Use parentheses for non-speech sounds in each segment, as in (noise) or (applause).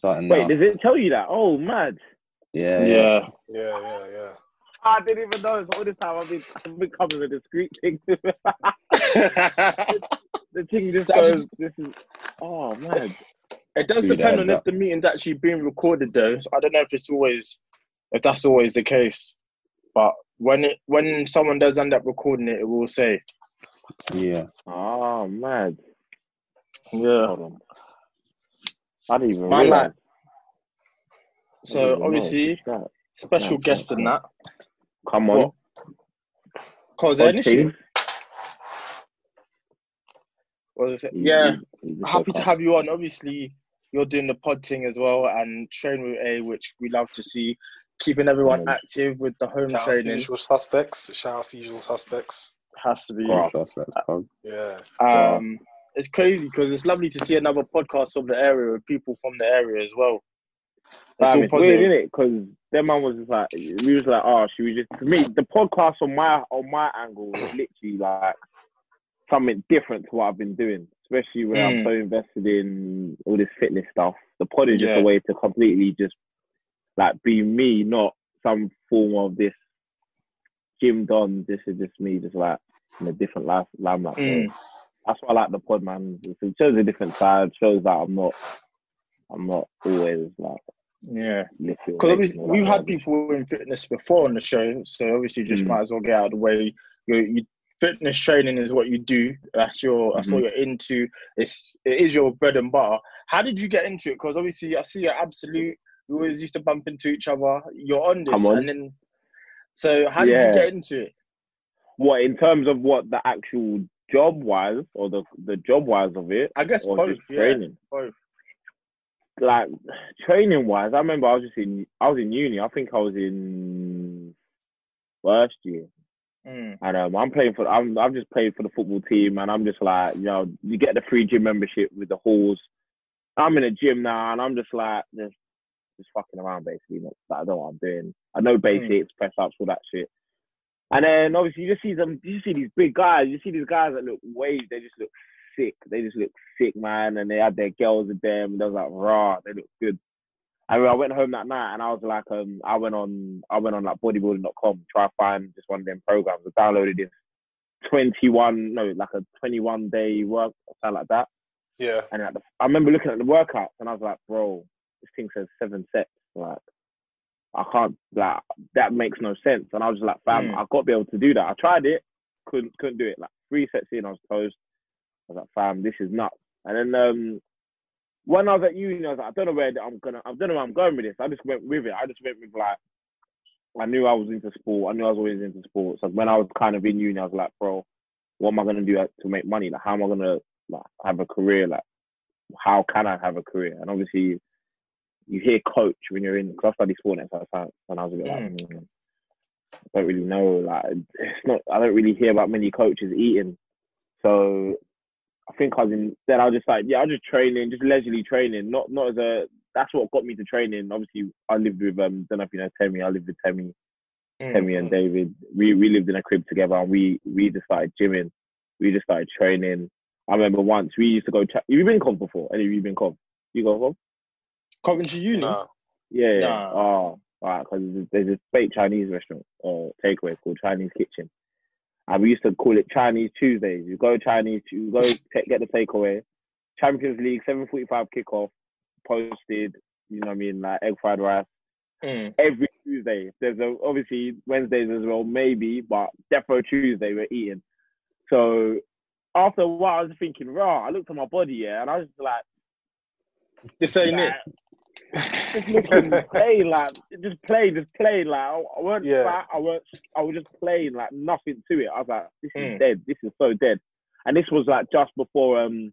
Cool. We're starting Wait, now. does it tell you that? Oh, mad. Yeah, yeah. Yeah. Yeah, yeah, yeah. I didn't even know. All this time I've been, I've been coming with a discreet thing. (laughs) the thing just That's- goes, this is, oh, man. It does Three depend days on if up. the meeting's actually being recorded though. So I don't know if it's always if that's always the case. But when it when someone does end up recording it, it will say. yeah. Oh, mad. Yeah. Hold on. I didn't even Man, realize. like, So obviously special Yeah, guest in that. Come on. What? Cause an issue? things. What is it? Yeah. you- you Happy to have you on. Obviously, you're doing the pod thing as well and train with A, which we love to see. Keeping everyone Mm. active with the home Shout out to training usual suspects. Shout out to usual suspects. has to be. Wow. That's, that's. Yeah. Um, it's crazy because it's lovely to see another podcast from the area with people from the area as well. It's Fam, all it's weird, isn't it? Because their man was just like, we was like, oh, she was just? To me, the podcast on my on my angle was literally like something different to what I've been doing, especially when I'm Mm. so invested in all this fitness stuff. The pod is just Yeah. a way to completely just like be me, not some form of this Jim Don. This is just me, just like in a different life limelight. Mm. That's why I like the pod, man. It shows a different side. Shows that I'm not, I'm not always like Yeah, because weights obviously and all we've had people in fitness before on the show, so obviously just Mm. might as well get out of the way. You, you fitness training is what you do. That's your that's Mm-hmm. what you're into. It's it is your bread and butter. How did you get into it? Because obviously I see you're absolute. We always used to bump into each other. You're on this, on. and then so how did you get into it? What in terms of what the actual job wise or the the job wise of it, I guess or both. just Yeah, training? both. Like training wise, I remember I was just in I was in uni. I think I was in first year, Mm. and um, I'm playing for I'm I've just playing for the football team, and I'm just like you know you get the free gym membership with the halls. I'm in a gym now, and I'm just like just just fucking around basically. Not, I don't know what I'm doing. I know basics, press ups, all that shit. And then obviously you just see them, you see these big guys, you see these guys that look way, they just look sick. They just look sick, man. And they had their girls with them. And they was like, raw, they look good. I mean, I went home that night and I was like, um, I went on, I went on like bodybuilding.com, try to find just one of them programs. I downloaded this 21, no, like a 21 day work or something like that. Yeah. And the, I remember looking at the workouts and I was like, bro, this thing says seven sets. Like, I can't, like, that makes no sense. And I was just like, fam, Mm. I've got to be able to do that. I tried it, couldn't, couldn't do it. Like, three sets in, I was closed. I was like, fam, this is nuts. And then, um, when I was at uni, I was like, I don't know where I'm gonna, I don't know where I'm going with this. I just went with it. I just went with like, I knew I was into sport. I knew I was always into sports. So when I was kind of in uni, I was like, bro, what am I gonna do to make money? Like, how am I gonna like have a career? Like, how can I have a career? And obviously, you hear coach when you're in. Because I studied sport and exercise, and I was a bit like, mm, I don't really know. Like, it's not. I don't really hear about many coaches eating. So I think I was in. Then I was just like, yeah, I was just training, just leisurely training. Not not as a. That's what got me to training. Obviously, I lived with um. Don't know if you know Temi. I lived with Temi. Mm. Temi and David. We we lived in a crib together, and we we just started gymming. We just started training. I remember once we used to go. Ch- have you been comp before? Any of you been comp? You go comp? Coventry Uni. No. Yeah. yeah. Nah. Oh, right. Because there's this fake Chinese restaurant or takeaway called Chinese Kitchen, and we used to call it Chinese Tuesdays. You go Chinese, you go ta- get the takeaway. Champions League, seven forty-five kickoff, posted. You know what I mean? Like egg fried rice Mm. every Tuesday. There's a, obviously Wednesdays as well, maybe, but definitely Tuesday we're eating. So after a while, I was thinking, raw. I looked at my body, yeah, and I was just like, This ain't it. Just looking plain, like just plain, just play Like I, I weren't Yeah. fat, I weren't, I was just playing like nothing to it. I was like, this is Mm. dead. This is so dead. And this was like just before, um,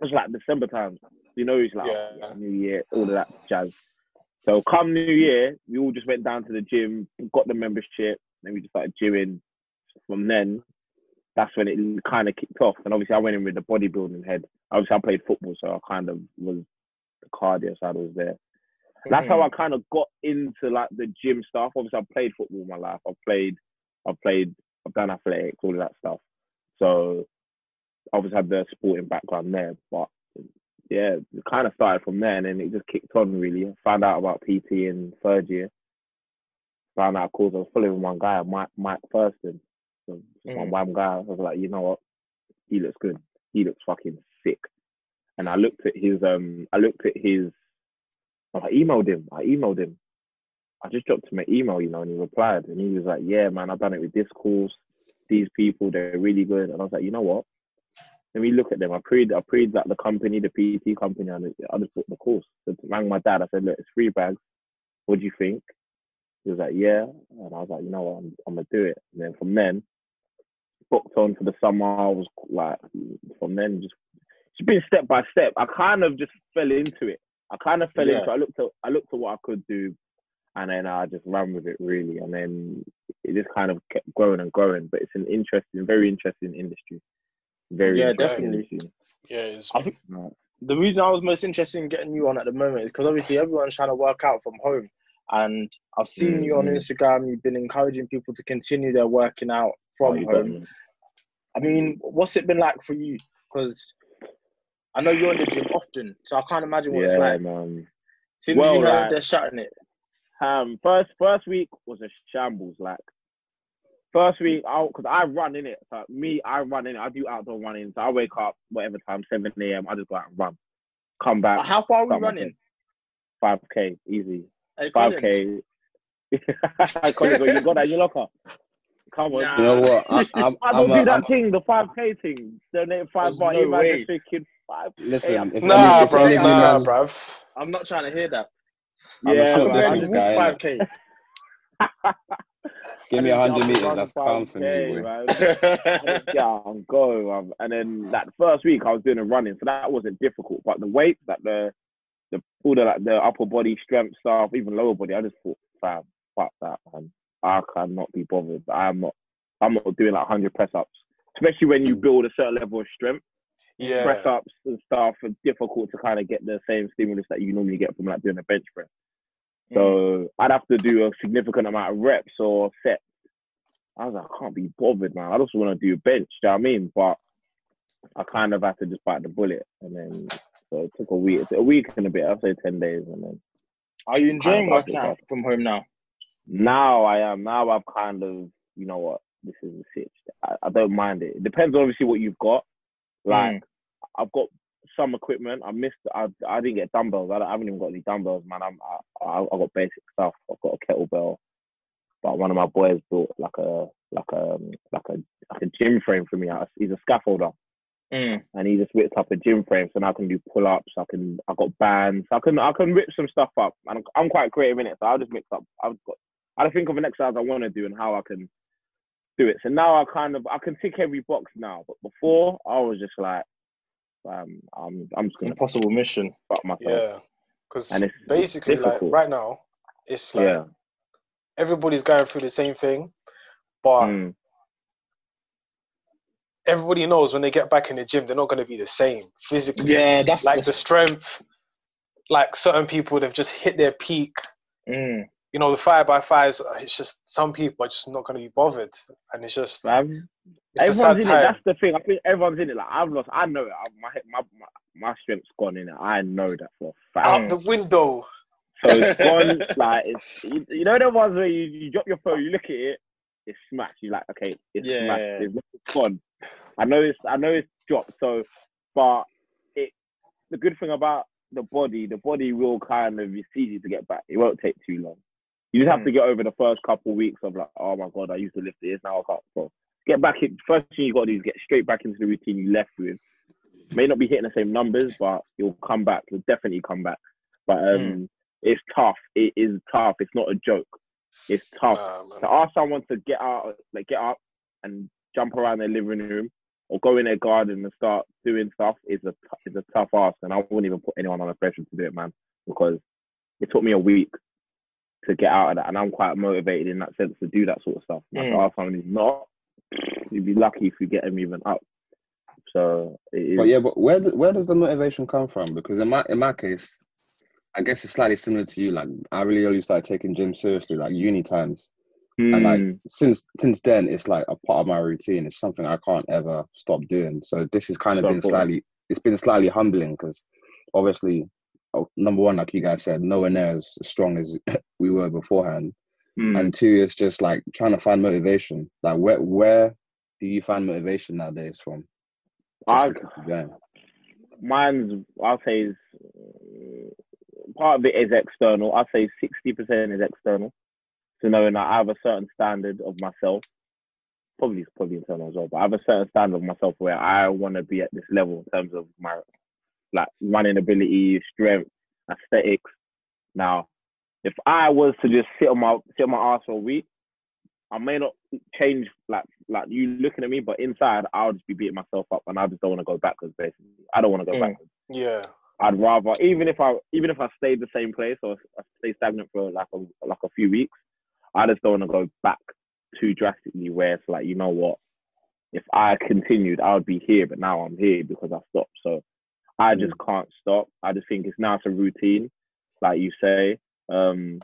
it was like December time. You know, it's like Yeah. oh, New Year, all of that jazz. So come New Year, we all just went down to the gym, got the membership, and we just started gymming. From then, that's when it kind of kicked off. And obviously, I went in with the bodybuilding head. Obviously, I played football, so I kind of was the cardio side was there. That's how I kind of got into like the gym stuff. Obviously, I've played football my life. I've played, I've played, I've done athletics, all of that stuff. So obviously, I had the sporting background there. But yeah, it kind of started from there, and then it just kicked on. Really, I found out about PT in third year. Found out, of course, I was following one guy, Mike Mike Thurston, so just one Mm. wham guy. I was like, you know what, he looks good. He looks fucking sick. And I looked at his um, I looked at his, I emailed him. I emailed him. I just dropped him an email, you know, and he replied, and he was like, yeah, man, I've done it with this course. These people, they're really good. And I was like, you know what? Let me look at them. I prayed, I prayed that the company, the PT company, and I just booked the course. So I rang my dad. I said, look, it's three bags. What do you think? He was like, yeah. And I was like, you know what, I'm, I'm gonna do it. And then from then, booked on for the summer. I was like, from then, just it's been step by step. I kind of just fell into it. I kind of fell Yeah. into. I looked at, I looked at what I could do, and then I just ran with it really. And then it just kind of kept growing and growing. But it's an interesting, very interesting industry. Very Yeah, interesting definitely. industry. Yeah, it's, I think Right. the reason I was most interested in getting you on at the moment is because obviously everyone's trying to work out from home. And I've seen you on Mhm. Instagram, you've been encouraging people to continue their working out Oh, from you got home. me. I mean, what's it been like for you? Because I know you're in the gym often, so I can't imagine what it's Yeah, like. man. As soon as Well, you heard like- they're shouting it. Um, first first week was a shambles. Like first week, I because I run in it. So me, I run in it. I do outdoor running. So I wake up whatever time, seven a.m. I just go out and run. Come back, How far are we running? five k easy. Hey, Five Collins. (laughs) k. you got that in your locker. Come on. Nah. You know what? I, I'm, (laughs) I don't I'm, do a, that I'm thing, the five k thing. Donate five There's bucks. no you way. just thinking five. listen. I'm- if nah, any, if bro, any of nah, man- bruv. I'm not trying to hear that. I'm a Yeah, short man. I distance just guy, 5k. Give me hundred meters. That's run calm for me. boy. man. I just get out and go. Um, and then that first week I was doing a running, so that wasn't difficult. But the weight, that the the all the like the upper body strength stuff, even lower body, I just thought, fam, fuck that, man. I cannot be bothered. I'm not. I'm not doing like 100 press ups, especially when you build a certain level of strength. Yeah. Press ups and stuff are difficult to kind of get the same stimulus that you normally get from like doing a bench press. Mm. So I'd have to do a significant amount of reps or sets. I was like, I can't be bothered, man. I just want to do bench. Do you know what I mean? But I kind of had to just bite the bullet, and then so it took a week, a week and a bit. I'd say ten days, and then Are you enjoying working out from home now? now I am. Now I've kind of, you know what, this is a sitch. I, I don't mind it. It depends obviously what you've got. Like mm. I've got some equipment. I missed. I I didn't get dumbbells. I, I haven't even got any dumbbells, man. I'm I, I I got basic stuff. I've got a kettlebell, but one of my boys built like a like a like a like a gym frame for me. He's a scaffolder, Mm. and he just whipped up a gym frame, so now I can do pull ups. I can I got bands. I can I can rip some stuff up, and I'm, I'm quite creative in it. So I'll just mix up. I've got I think of an exercise I want to do and how I can do it. So now I kind of I can tick every box now. But before I was just like, um, I'm I'm just gonna Impossible mission. fuck myself. Yeah. Because And it's basically, like right now, it's like Yeah. everybody's going through the same thing, but Mm. everybody knows when they get back in the gym, they're not going to be the same physically. Yeah, that's Like the, the strength, like certain people, they've just hit their peak. mm. You know, the five by fives. It's just some people are just not going to be bothered, and it's just Fam, it's a everyone's in it. That's the thing. I think everyone's in it. Like I've lost. I know it. I, my, my my my strength's gone in it. I know that for a fact. Out the window. So it's (laughs) gone. like it's you, you know the ones where you, you drop your phone, you look at it, it's smashed. You're like, okay, it's Yeah. smashed. It's it's gone. I know it's I know it's dropped. So, but it the good thing about the body, the body will kind of it's easy to get back. It won't take too long. You just have Mm. to get over the first couple weeks of like, oh my god, I used to lift this, now I can't. So get back. In, first thing you got to do is get straight back into the routine you left with. May not be hitting the same numbers, but you'll come back. You'll definitely come back. But um, Mm. it's tough. It is tough. It's not a joke. It's tough Nah, to ask someone to get out, like get up and jump around their living room or go in their garden and start doing stuff is a is a tough ask, and I wouldn't even put anyone on under pressure to do it, man, because it took me a week to get out of that, and I'm quite motivated in that sense to do that sort of stuff. Like, Mm. to ask someone who's not, you'd be lucky if you get them even up. So it is. But yeah, but where where does the motivation come from? Because in my in my case, I guess it's slightly similar to you. Like I really only started taking gym seriously like uni times, and like Mm, since since then it's like a part of my routine. It's something I can't ever stop doing. So this has kind of So been slightly it's been slightly humbling because obviously, oh, number one, like you guys said, nowhere near as strong as (laughs) we were beforehand. Hmm. And two, it's just like trying to find motivation. Like where where do you find motivation nowadays from? I, Just to keep going. mine's I'll say is uh, part of it is external. I'll say sixty percent is external. So knowing that I have a certain standard of myself, probably it's probably internal as well, but I have a certain standard of myself where I want to be at this level in terms of my like running ability, strength, aesthetics. Now, if I was to just sit on my sit on my ass for a week, I may not change like like you looking at me, but inside I'll just be beating myself up, and I just don't want to go backwards. Basically, I don't want to go Mm. backwards. Yeah. I'd rather even if I even if I stayed the same place or I stay stagnant for like a like a few weeks, I just don't want to go back too drastically. Where it's like you know what, if I continued, I would be here, but now I'm here because I stopped. So I just can't stop. I just think it's now it's a routine, like you say. Um,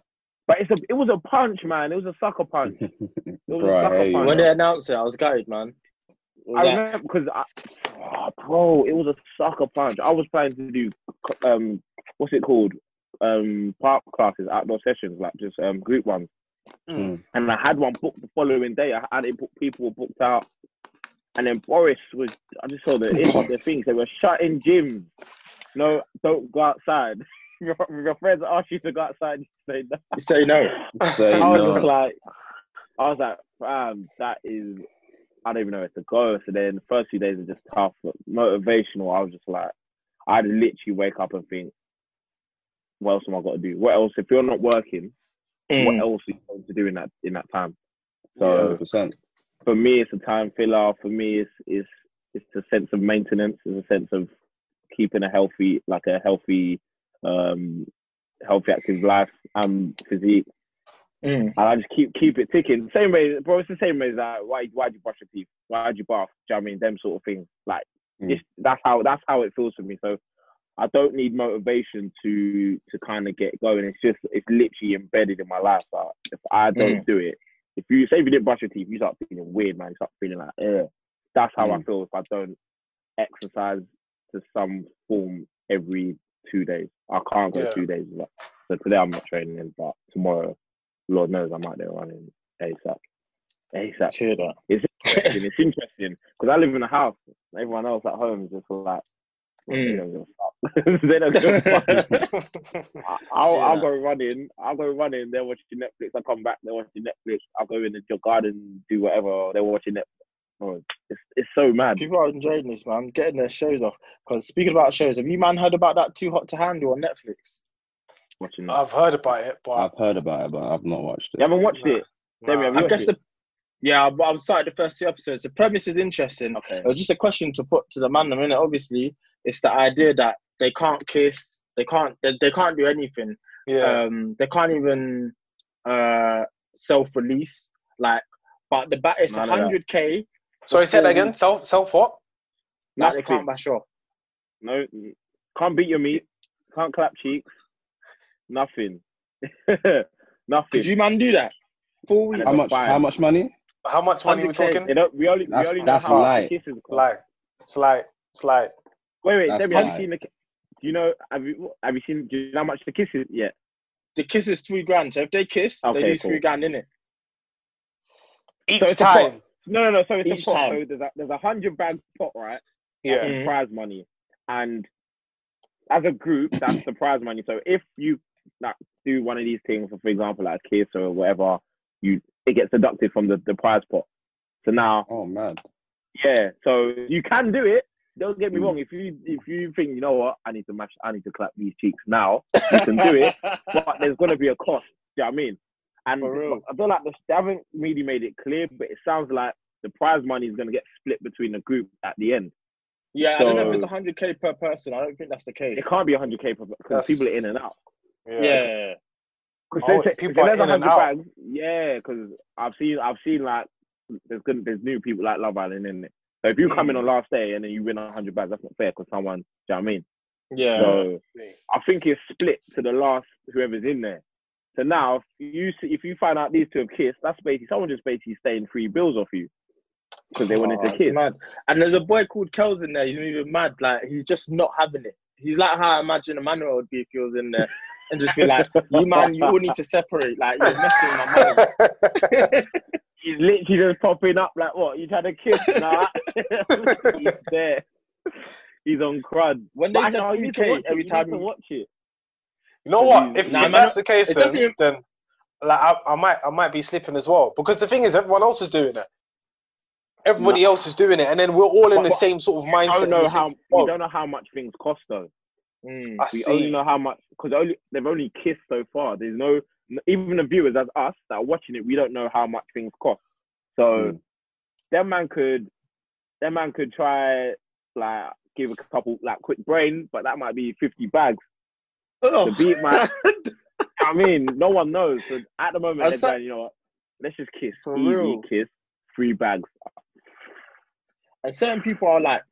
but it's a it was a punch, man. It was a sucker punch. (laughs) It was Bro, a I sucker hear you, punch. When they announced it, I was gutted, man. I Yeah. remember because I, oh, bro, it was a sucker punch. I was planning to do um, what's it called? Um, park classes, outdoor sessions, like just um group ones. Mm. And I had one booked the following day. I had it booked, people were booked out. And then Boris was, I just saw the, (laughs) the things, they were shutting gyms. No, don't go outside. (laughs) Your, your friends ask you to go outside, you say no. You say no. (laughs) Say I was no. just like, I was like, fam, that is, I don't even know where to go. So then the first few days are just tough, but motivational. I was just like, I'd literally wake up and think, what else am I got to do? What else? If you're not working, what Mm. else are you going to do in that in that time? So hundred percent. for me, it's a time filler. For me, it's it's it's a sense of maintenance. It's a sense of keeping a healthy, like a healthy, um, healthy active life and physique. Mm. And I just keep keep it ticking. Same way, bro. It's the same way as that. Why why'd you brush your teeth? Why do you bath? Do you know what I mean? Them sort of things. Like Mm. it's, that's how that's how it feels for me. So I don't need motivation to to kind of get going. It's just it's literally embedded in my life. Like, if I don't do it, if you say if you didn't brush your teeth, you start feeling weird, man. You start feeling like, Ugh. that's how I Mm. feel if I don't exercise to some form every two days. I can't go Yeah. two days. So today I'm not training, but tomorrow, Lord knows, I'm out there running ASAP. ASAP. That. It's (laughs) interesting. it's interesting because I live in a house. Everyone else at home is just like, well, Mm. don't give a fuck. (laughs) they don't give a fuck. (laughs) I- I'll, Yeah. I'll go running. I'll go running. They're watching Netflix. I come back. They're watching Netflix. I'll go in the garden, do whatever. They're watching Netflix. Oh, it's it's so mad. People are enjoying this, man. Getting their shows off. Because speaking about shows, have you man heard about that Too Hot to Handle on Netflix? Watching. That. I've heard about it, but I've heard about it, but I've not watched it. You haven't watched it? Demi, have you I guess it? the yeah, but I've started the first two episodes. The premise is interesting. Okay. It was just a question to put to the man. I mean, obviously, it's the idea that they can't kiss, they can't, they, they can't do anything. yeah, Um, they can't even uh self-release. Like, but the bat it's None hundred k. Sorry, say that again. Self, self what? Like they can't bash off. No, can't beat your meat. Can't clap cheeks. Nothing. (laughs) Nothing. Could you man do that? Four weeks. How much? Fine. How much money? How much money we 100K. talking? They don't, we only, That's- we only know that's how light. the kisses go. Slight, slight, slight. Wait, wait, Debbie, have you seen the? Do you know? Have you have you seen? Do you know how much the kiss is yet? The kiss is three grand. So if they kiss, Okay, they lose cool. three grand in it. Each So time. No, no, no. So it's Each a pot. time. So there's a there's a hundred bag pot, right? Yeah. That's Mhm. prize money, and as a group, that's the prize money. So if you like do one of these things, for example, like a kiss or whatever, you it gets deducted from the, the prize pot. So now, Oh man. yeah, so you can do it. Don't get me Mm. wrong. If you if you think you know what, I need to mash, I need to clap these cheeks now. You can do it, (laughs) but there's gonna be a cost. Do you know what I mean? And For real. I feel like the, they haven't really made it clear, but it sounds like the prize money is gonna get split between the group at the end. Yeah, I don't know if it's hundred k per person. I don't think that's the case. It can't be 100k because people are in and out. Yeah. Yeah. Because Oh, they, people people are there's in and 100 out. bags. Yeah, because I've seen I've seen like there's good there's new people like Love Island in it. So if you come in mm. on last day and then you win 100 bags, that's not fair because someone. Do you know what I mean? Yeah. So I think it's split to the last whoever's in there. So now, if you see, if you find out these two have kissed, that's basically someone just basically staying free bills off you because they wanted Oh, to kiss. mad. And there's a boy called Kelz in there. He's even mad. Like he's just not having it. He's like how I imagine Emmanuel would be if he was in there, and just be like, "You man, you all need to separate. Like you're messing with my man." (laughs) He's literally just popping up like, what? You had a kiss? (laughs) Nah. He's there. He's on crud. When they But said know, you need to 2K, watch it, every time you- watch it. You know what? If, Nah, if that's the case, then, definitely- then like I, I might I might be slipping as well because the thing is everyone else is doing it. Everybody else is doing it, and then we're all in But- the but same sort of I mindset. don't know how. We don't know how much things cost though. Mm. I We see. only know how much because only they've only kissed so far. There's no even the viewers as us that are watching it. We don't know how much things cost. So Mm. that man could, that man could try like give a couple like quick brain, but that might be fifty bags. Oh. The beat man. (laughs) I mean, no one knows. So at the moment, they're you know what? Let's just kiss. For Easy real. kiss. Three bags. and certain people are like,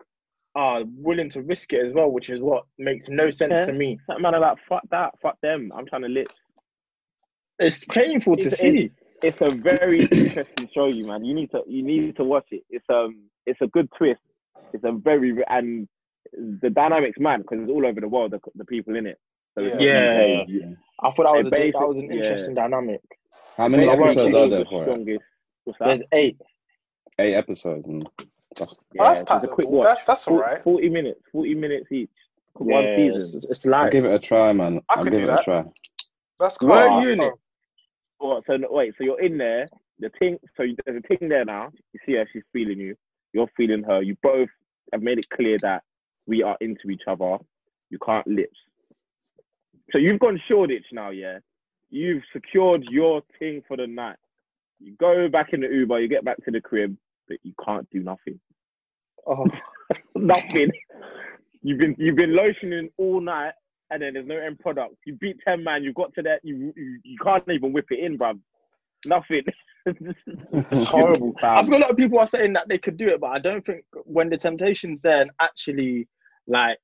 are willing to risk it as well, which is what makes no sense Yeah. to me. That man are like, fuck that, fuck them. I'm trying to live. It's painful to It's- see. it's a very (coughs) interesting show, you man. You need to you need to watch it. It's um it's a good twist. It's a very and the dynamics man because it's all over the world. The, the people in it. So it's not Yeah. Yeah. I thought that was a, Basic- that was an yeah. interesting dynamic. How many I episodes choose are the there for it? strongest. What's that? There's eight. Eight episodes. Mm. That's- Yeah, that's so a quick watch. That's- that's alright. Forty minutes. Forty minutes each. One Yeah, season. It's, it's I'll give it a try, man. I I'll could give do it a try. That's cool. Where That's are you in cool. it? What, so no- wait, so you're in there. The thing. So you- there's a thing there now. You see her. She's feeling you. You're feeling her. You both have made it clear that we are into each other. You can't lips. So you've gone Shoreditch now, yeah. You've secured your thing for the night. You go back in the Uber. You get back to the crib, but you can't do nothing. Oh, (laughs) nothing. You've been you've been lotioning all night, and then there's no end product. You beat ten man. You got to that. You you, you can't even whip it in, bruv. Nothing. (laughs) it's horrible. Fam. I've got a lot of people are saying that they could do it, but I don't think when the temptation's there and actually like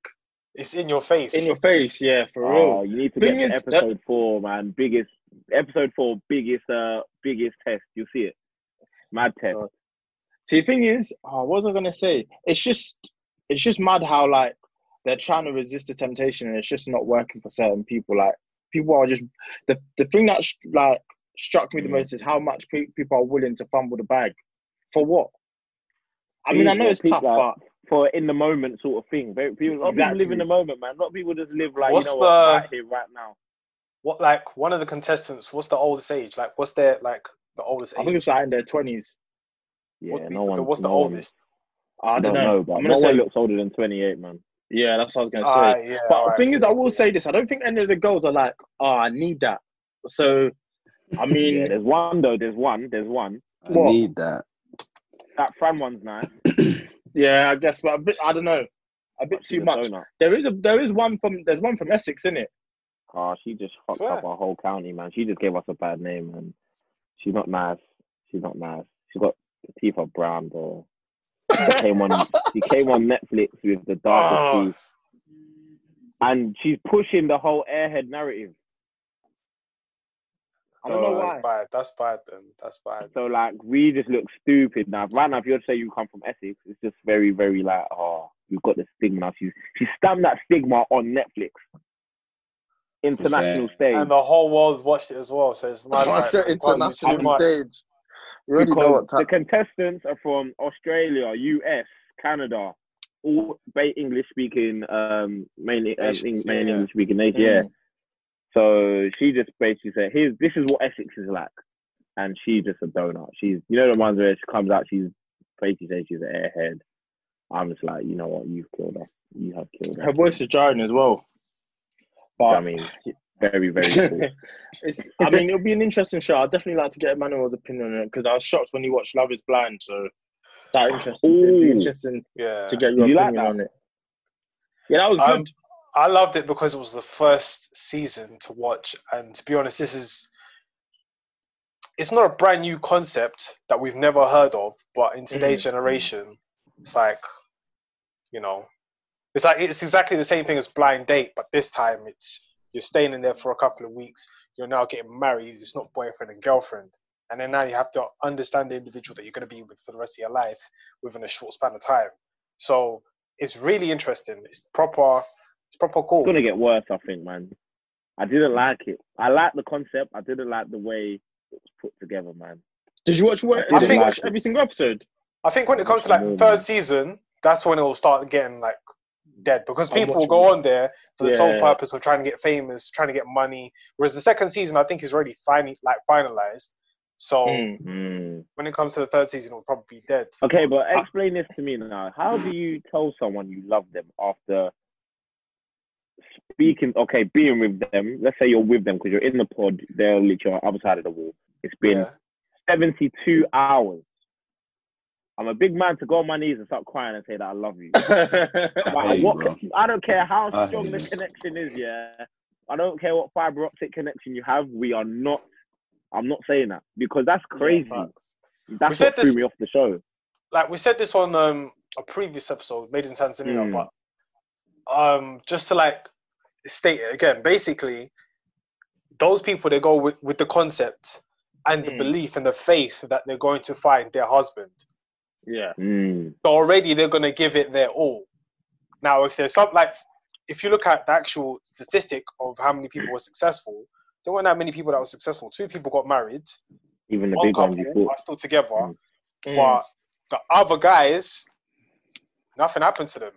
It's in your face. in your face, yeah, for Oh, real. you need to Thing get is, episode four, man. Biggest episode four, biggest uh biggest test. You'll see it, mad test. Oh. See, the thing is, oh, what was I gonna say? It's just, it's just mad how like they're trying to resist the temptation and it's just not working for certain people. Like people are just the the thing that like struck me the Mm. most is how much pe- people are willing to fumble the bag for what? I mean, I know People- it's tough, people are- but for in the moment sort of thing. Very people, a lot of people live in the moment, man. A lot of people just live like What's you know what, the- right here, right now. What like one of the contestants? What's the oldest age? Like what's their like the oldest I age? think it's like in their twenties. Yeah, What- no one. What's the no one- oldest? I I don't know. but I'm no gonna say, one looks older than 28, man. yeah, that's what I was gonna say. Ah, yeah, But alright. the thing is, I will say this: I don't think any of the girls are like, "Oh, I need that." So, I (laughs) mean, yeah, there's one though. There's one. There's one. I What? need that. That Fran one's nice. (clears throat) yeah, I guess, but a bit, I don't know, a bit too much. donut. There is a there is one from there's one from Essex, in it? Oh, she just fucked up our whole county, man. She just gave us a bad name, and she's not nice. She's not nice. She's got the teeth are brown, bro. She came on. She came on Netflix with the darkest Oh. teeth, and she's pushing the whole airhead narrative. I don't know Oh, why. That's bad. That's bad. Then that's bad. So like, we just look stupid now. Right now, if you were to say you come from Essex, it's just very, very like, oh, you've got the stigma. now. She's she stamped that stigma on Netflix, international stage. and the whole world's watched it as well. So it's mad. (laughs) I like, said can't do too much. stage. You already know because what the contestants are from Australia, US, Canada, all ba- English speaking, um, mainly um, Nations, Eng- yeah, main. English speaking nation. Yeah. Mm. So she just basically said, "Here's this is what Essex is like," and she's just a donut. She's you know the ones where she comes out, she's basically says she's an airhead. I'm just like, you know what, you've killed us. You have killed us. Her voice is jarring as well. But I mean, very, very cool. (laughs) it's. I mean, it'll be an interesting show. I'd definitely like to get Emmanuel's opinion on it because I was shocked when he watched Love Is Blind. So that interesting. It'd be interesting Yeah. to get your you like opinion that? on it. Yeah, that was Um, good. I loved it because it was the first season to watch, and to be honest, this is it's not a brand new concept that we've never heard of, but in today's Mm. generation, it's like, you know, it's like it's exactly the same thing as blind date, but this time it's you're staying in there for a couple of weeks, you're now getting married, it's not boyfriend and girlfriend, and then now you have to understand the individual that you're going to be with for the rest of your life within a short span of time. So it's really interesting. It's proper It's proper cool. It's gonna get worse, I think, man. I didn't like it. I like the concept. I didn't like the way it was put together, man. Did you watch what? I Did you think- watch every single episode? I think when it comes to like Yeah, third season, that's when it will start getting like dead because people will go on there for the sole purpose of trying to get famous, trying to get money. Whereas the second season, I think, is already finally like finalized. So Mm. When it comes to the third season, it will probably be dead. Okay, but explain this to me now. How do you tell someone you love them after speaking? Okay, being with them. Let's say you're with them because you're in the pod. They're literally on the other side of the wall. It's been Yeah. 72 hours. I'm a big man to go on my knees and start crying and say that I love you. (laughs) Like, hate you, what, bro. I don't care how I strong the you. connection is, yeah. I don't care what fiber optic connection you have. We are not. I'm not saying that because that's crazy. that's said what threw me off the show. like we said this on um, a previous episode, Made in Tanzania, Mm. but um, just to like state it again, basically, those people they go with, with the concept and the Mm. belief and the faith that they're going to find their husband. Yeah. Mm. So already they're going to give it their all. Now, if there's some like, if you look at the actual statistic of how many people were successful, there weren't that many people that were successful. Two people got married. Even the One big ones couple you thought. are still together, Mm. Mm. but the other guys, nothing happened to them.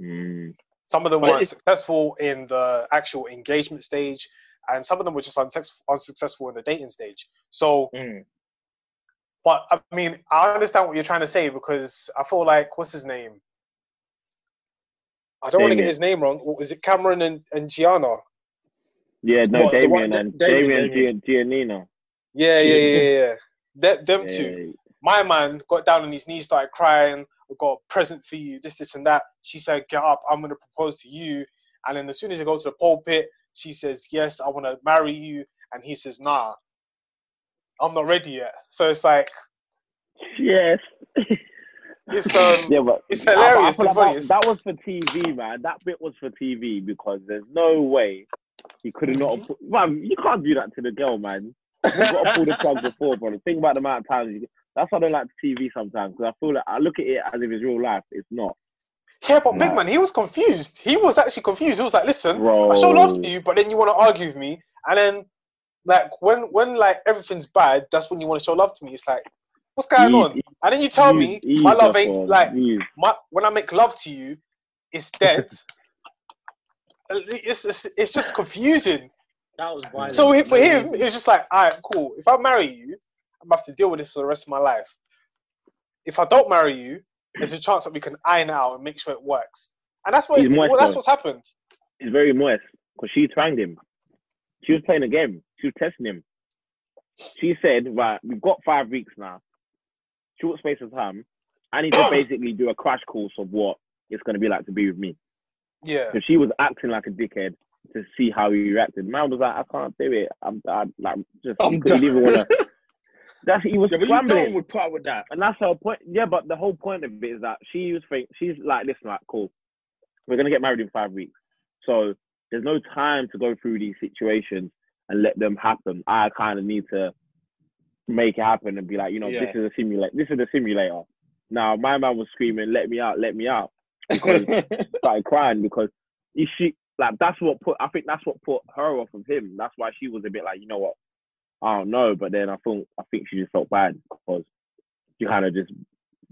Mm. Some of them But weren't successful in the actual engagement stage, and some of them were just unsuccess- unsuccessful in the dating stage. So, Mm. but I mean, I understand what you're trying to say because I feel like what's his name? I don't want to get his name wrong. Is it Cameron and, and Gianna? Yeah, no, What, Damian one- and Damian, Damian, and Gian- Giannina. Yeah, yeah, yeah, yeah. yeah. Them, them two. My man got down on his knees, started crying. I got a present for you, this, this, and that. She said, "Get up, I'm gonna propose to you." And then as soon as he goes to the pulpit, she says, "Yes, I want to marry you," and he says, "Nah, I'm not ready yet." So it's like Yes. (laughs) it's (laughs) um, yeah, but it's I- I hilarious. feel like that, that was for TV, man. That bit was for TV because there's no way he could have not. Put, man, you can't do that to the girl, man. You've got to pull the plug before, brother. Think about the amount of times. You, that's why I don't like TV sometimes because I feel like I look at it as if it's real life. It's not. Yeah, but Big Man, he was confused. He was actually confused. He was like, "Listen, Bro. I show love to you, but then you want to argue with me, and then like when when like everything's bad, that's when you want to show love to me. It's like, what's going Ease- on? And then you tell me ease- ease my love ain't on- like ease. my when I make love to you, it's dead. (laughs) it's, it's it's just confusing. That was violent. So for him, it's just like, all right, cool. If I marry you, I'm gonna have to deal with this for the rest of my life. If I don't marry you, there's a chance that we can iron out and make sure it works. And that's what He's it's, well, that's what's happened. He's very moist because she twanged him. She was playing a game. She was testing him. She said, "Right, we've got five weeks now, short space of time. I need to (clears throat) basically do a crash course of what it's going to be like to be with me." Yeah. Because she was acting like a dickhead to see how he reacted. Man was like, "I can't do it. I'm, I, like, just I'm couldn't even want to." That's he was Yeah, but you scrambling. one would up with that. And that's her point. Yeah, but the whole point of it is that she was think she's like, listen, like, cool. We're gonna get married in five weeks, so there's no time to go through these situations and let them happen. I kind of need to make it happen and be like, you know, Yeah. this is a simulator. This is a simulator. Now my man was screaming, "Let me out! Let me out!" Because (laughs) started crying because he, she like that's what put. I think that's what put her off of him. That's why she was a bit like, you know what, I don't know. But then I think I think she just felt bad because she kind of just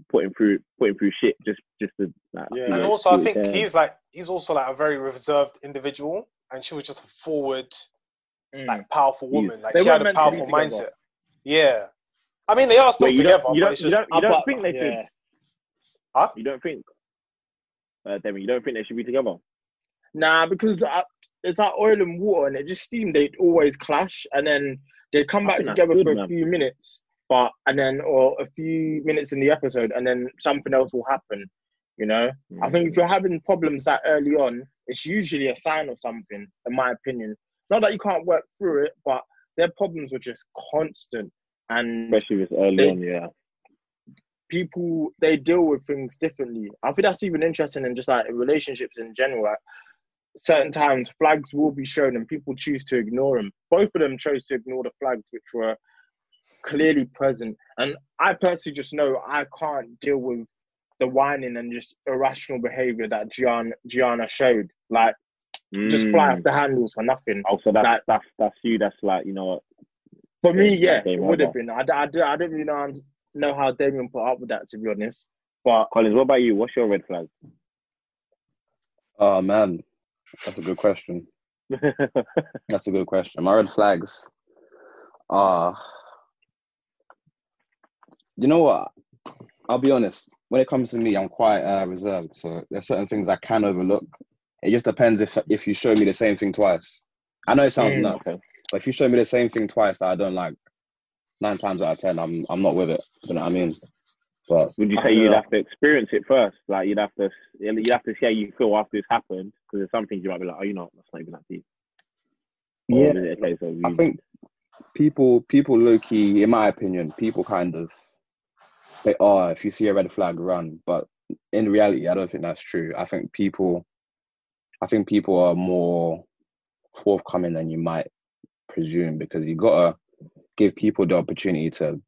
putting through putting through shit just just to like, Yeah. see And it- also, I think there. he's like he's also like a very reserved individual, and she was just a forward, Mm. like powerful He's- woman. Like They she had a meant to be powerful together. mindset. Yeah. I mean, they are still Wait, you together, don't you don't it's you just don't, you don't But- think they should? yeah. Huh? You don't think? Uh, Demi, you don't think they should be together? Nah, because uh, it's like oil and water, and it just seemed they'd always clash, and then they'd come back together good, for man. a few minutes, but and then or a few minutes in the episode, and then something else will happen. You know, I think if mm-hmm. you're having problems that early on, it's usually a sign of something, in my opinion. Not that you can't work through it, but their problems were just constant, and especially with early They- on. Yeah, people they deal with things differently. I think that's even interesting in just like relationships in general. Like, certain times flags will be shown and people choose to ignore them. Both of them chose to ignore the flags which were clearly present. And I personally just know I can't deal with the whining and just irrational behavior that Gianna, Gianna showed. Like just fly off Mm. the handles for nothing. Also, that's Like- that's that's you. That's like you know what? For me, Yeah, yeah, it would have over. been. I don't really know, know how Damian put up with that, to be honest. But Collins, what about you? What's your red flag? Oh man, that's a good question. (laughs) That's a good question. My red flags are, you know what? I'll be honest. When it comes to me, I'm quite uh, reserved. So there's certain things I can overlook. It just depends if if you show me the same thing twice. I know it sounds Mm, nuts, okay. but if you show me the same thing twice that I don't like, nine times out of ten, I'm I'm not with it. You know what I mean? Would you say you'd have to experience it first? Like you'd have to you'd have to see how you feel after it's happened. Because there's some things you might be like, oh, you know, that's not even that deep. Or Yeah, is it a case of you, I think people people low key, in my opinion, people kind of say, "Oh, if you see a red flag, run." But in reality, I don't think that's true. I think people, I think people are more forthcoming than you might presume because you gotta give people the opportunity to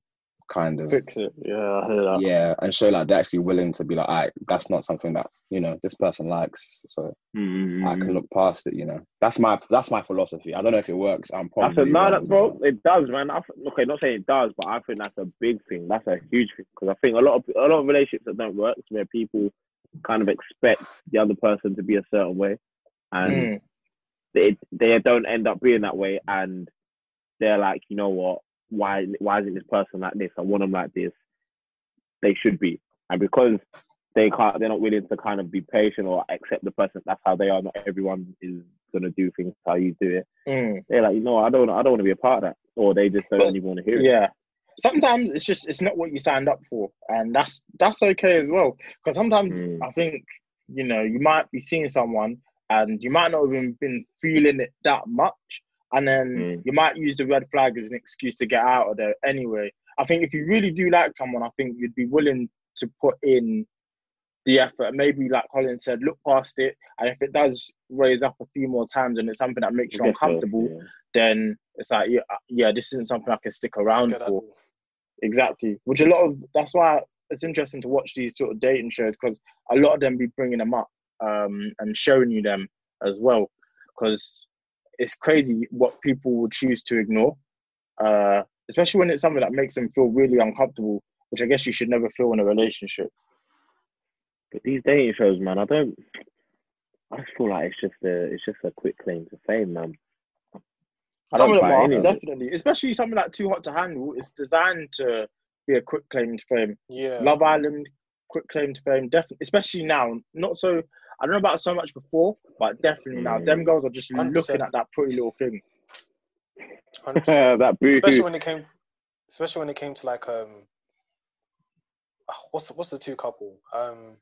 kind of fix it. Yeah, I hear that. yeah and show like they're actually willing to be like, "Alright, that's not something that you know this person likes." So Mm, I can look past it. You know, that's my that's my philosophy. I don't know if it works. I'm I probably said, no, that, bro, it does, man. I, okay, not saying it does, but I think that's a big thing. That's a huge thing because I think a lot of a lot of relationships that don't work is where people kind of expect the other person to be a certain way, and Mm. they they don't end up being that way, and they're like, you know what? Why why isn't this person like this? I want them like this. They should be, and because they can't, they're not willing to kind of be patient or accept the person. That's how they are. Not everyone is gonna do things how you do it Mm. they're like, you know, I don't, I don't want to be a part of that, or they just don't But- even want to hear it. Yeah. Sometimes it's just it's not what you signed up for, and that's that's okay as well. Because sometimes Mm. I think you know you might be seeing someone and you might not even been feeling it that much, and then Mm. you might use the red flag as an excuse to get out of there anyway. I think if you really do like someone, I think you'd be willing to put in the effort. Maybe like Colin said, look past it, and if it does raise up a few more times and it's something that makes you I guess uncomfortable, yeah. then it's like yeah, yeah, this isn't something I can stick around Get that- for. Exactly. Which a lot of that's why it's interesting to watch these sort of dating shows because a lot of them be bringing them up um, and showing you them as well. Because it's crazy what people would choose to ignore, uh, especially when it's something that makes them feel really uncomfortable. Which I guess you should never feel in a relationship. But these dating shows, man, I don't. I just feel like it's just a, it's just a quick claim to fame, man. I Some don't of them buy are any of it. definitely, especially something like Too Hot to Handle. It's designed to be a quick claim to fame. Yeah. Love Island, quick claim to fame, definitely, especially now. Not so, I don't know about so much before, but definitely now. Mm. Them girls are just 100%. looking at that pretty little thing. 100%. (laughs) that boo. especially when it came, especially when it came to like um, ah, what's the, what's the two couple? Um,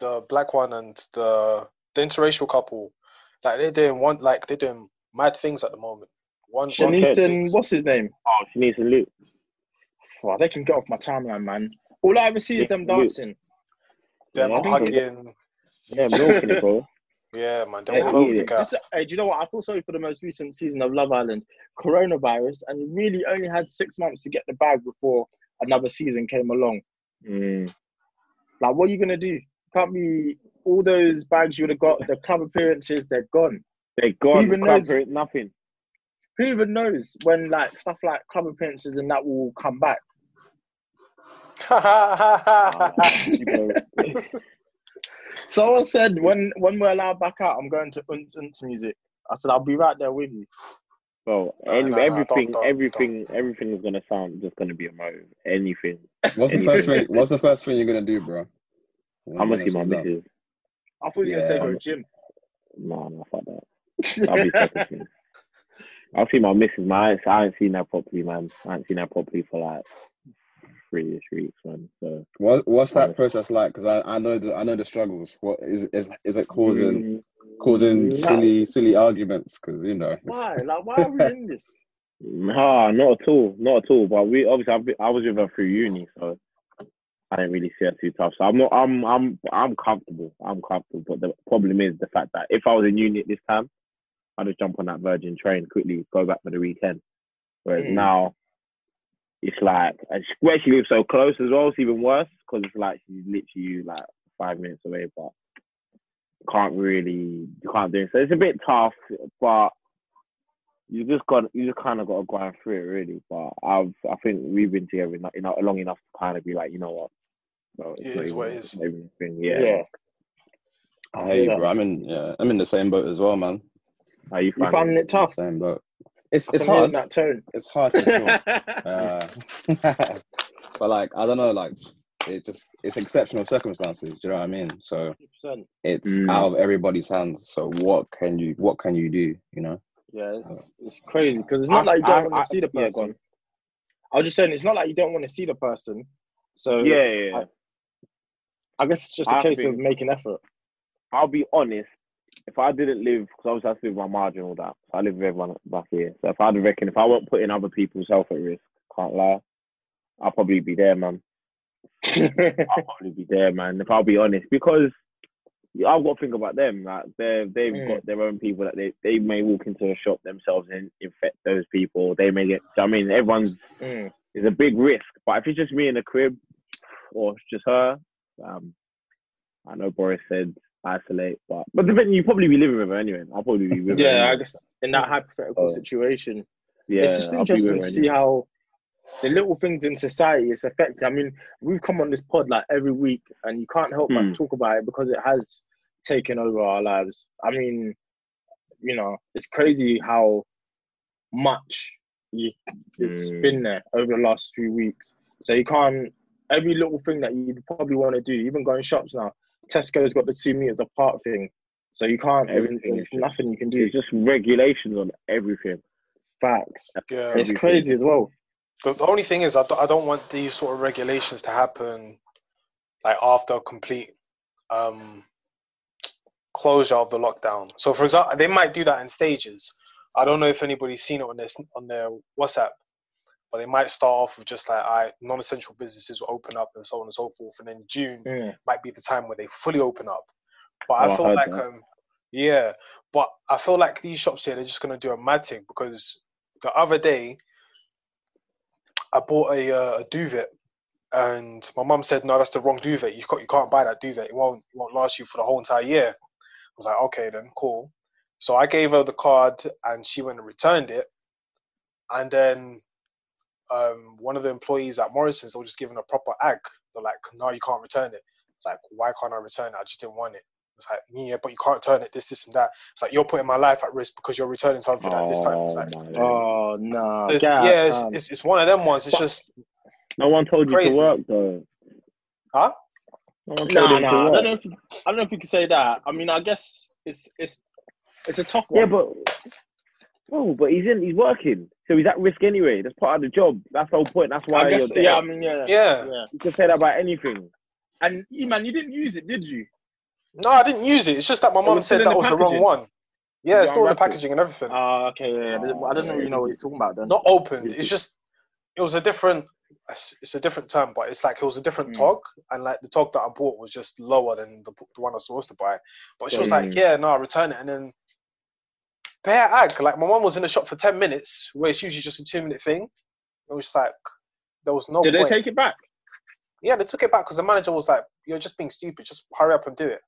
the black one and the the interracial couple. Like they're doing one, like they're doing mad things at the moment. One, one Siannise and what's his name? Oh, she needs to loot. Wow, they can get off my timeline, man. All I ever see is them dancing. them Yeah, I think hugging. Yeah, milking it, bro. Yeah, man, don't Yeah, all the gap. This- hey, do you know what? I feel sorry for the most recent season of Love Island, coronavirus, and you really only had six months to get the bag before another season came along. Mm. Like, what are you gonna do? Can't be all those bags you would have got, the club appearances, they're gone. They're gone. Even Club knows- nothing. Who even knows when like stuff like club appearances and that will come back? Someone said when when we're allowed back out, I'm going to Unts Unts music. I said I'll be right there with you. Bro, No, any, no, no, everything, don't, don't, everything, everything is gonna sound just gonna be a motive. Anything. What's the first thing? What's the first thing you're gonna do, bro? I'm gonna see my missus. I thought you were gonna say Yeah. go gym. No, no, fuck that. I'll be second. (laughs) I'll see my missus, man. I ain't, I ain't seen her properly, man. I ain't seen her properly for like three weeks, man. So What What's that Yeah. process like? Because I, I know the I know the struggles. What is is is it causing Mm, causing no. silly silly arguments? Because you know. it's- Why? (laughs) Like why are we in this? Nah, not at all, not at all. But we obviously I've been, I was with her through uni, so I didn't really see her too tough. So I'm not, I'm, I'm, I'm comfortable. I'm comfortable. But the problem is the fact that if I was in uni at this time, I'd just jump on that Virgin train quickly, go back for the weekend. Whereas Mm. now, it's like, and she, where she lives so close as well, it's even worse because it's like she's literally like five minutes away, but can't really, you can't do it. So it's a bit tough, but you just got, you just kind of got to grind through it, really. But I've, I think we've been together enough, you know, long enough to kind of be like, you know what, no, it's It not is even- what it's is. not even a thing. Yeah. Yeah. I hear you, Yeah. bro. I'm in, yeah, I'm in the same boat as well, man. Are you You finding it tough? Same boat. It's it's hard. that tone. It's hard for sure. (laughs) Uh, (laughs) but like I don't know, like it just it's exceptional circumstances. Do you know what I mean? So 100%. it's Mm. out of everybody's hands. So what can you what can you do? You know? Yeah, it's, it's crazy because it's not I- like you don't I- want I- to see the yeah, person. I was just saying it's not like you don't want to see the person. So Yeah, yeah, yeah. I guess it's just a I case of making effort. I'll be honest. If I didn't live, because obviously I have to live with my margin and all that. So I live with everyone back here. So if I'd reckon, if I weren't putting other people's health at risk, can't lie, I'll probably be there, man. (laughs) I'll probably be there, man. If I'll be honest, because I've got to think about them. Like they they've Mm. got their own people that they, they may walk into a shop themselves and infect those people. They may get. I mean, everyone's Mm. is a big risk. But if it's just me in the crib or it's just her, um, I know Boris said isolate, but but the thing you probably be living with her anyway. I'll probably be with her. Yeah, I guess in that hypothetical Oh. situation, yeah, it's just I'll be with interesting to anyway. see how the little things in society is affected. I mean, we've come on this pod like every week, and you can't help Hmm. but talk about it because it has taken over our lives. I mean, you know, it's crazy how much you, it's Hmm. been there over the last few weeks. So you can't every little thing that you probably want to do, even going shops now. Tesco's got the two meters apart thing, so you can't. There's, Everything there's nothing you can do. It's just regulations on everything. Facts. Yeah. It's crazy as well. The, the only thing is, I, don't- I don't want these sort of regulations to happen like after a complete um, closure of the lockdown. So, for example, they might do that in stages. I don't know if anybody's seen it on their on their WhatsApp, but they might start off with just like, I non-essential businesses will open up and so on and so forth, and then June Mm. might be the time where they fully open up. But Oh, I I feel heard like, that. um, yeah, but I feel like these shops here, they're just gonna do a mad thing because the other day I bought a, uh, a duvet, and my mum said, "No, that's the wrong duvet. You can't, you can't buy that duvet. It won't, it won't last you for the whole entire year." I was like, "Okay, then cool." So I gave her the card, and she went and returned it. And then um, one of the employees at Morrison's, they were just giving a proper ag. They're like, "No, you can't return it." It's like, "Why can't I return it? I just didn't want it." It's like, "Yeah, but you can't return it. This, this, and that." It's like you're putting my life at risk because you're returning something at this time. It's Oh, like. Oh no! it's- yeah, it's, it's, it's one of them ones. It's just, no one told you to work though. huh? No one told No, him no, I don't know if you, I don't know if you can say that. I mean, I guess it's it's it's a tough one. Yeah, but oh, but he's in. He's working, so he's at risk anyway. That's part of the job. That's the whole point. That's why I guess you're there. yeah. I mean, yeah, Yeah. yeah. You can say that about anything. And man, you didn't use it, did you? No, I didn't use it. It's just that my It mum said in that the was the wrong one. Yeah, You it's still in the packaging and everything. Oh, okay, yeah. yeah. I don't know. You know what you're talking about then. Not opened. It's just it was a different. It's a different term, but it's like it was a different Mm. tog, and like the tog that I bought was just lower than the, the one I was supposed to buy. But she was Mm. like, "Yeah, no, return it," and then bare ag. Like my mum was in the shop for ten minutes, where it's usually just a two minute thing. It was just like there was no. Did they point. take it back? Yeah, they took it back because the manager was like, "You're just being stupid. Just hurry up and do it."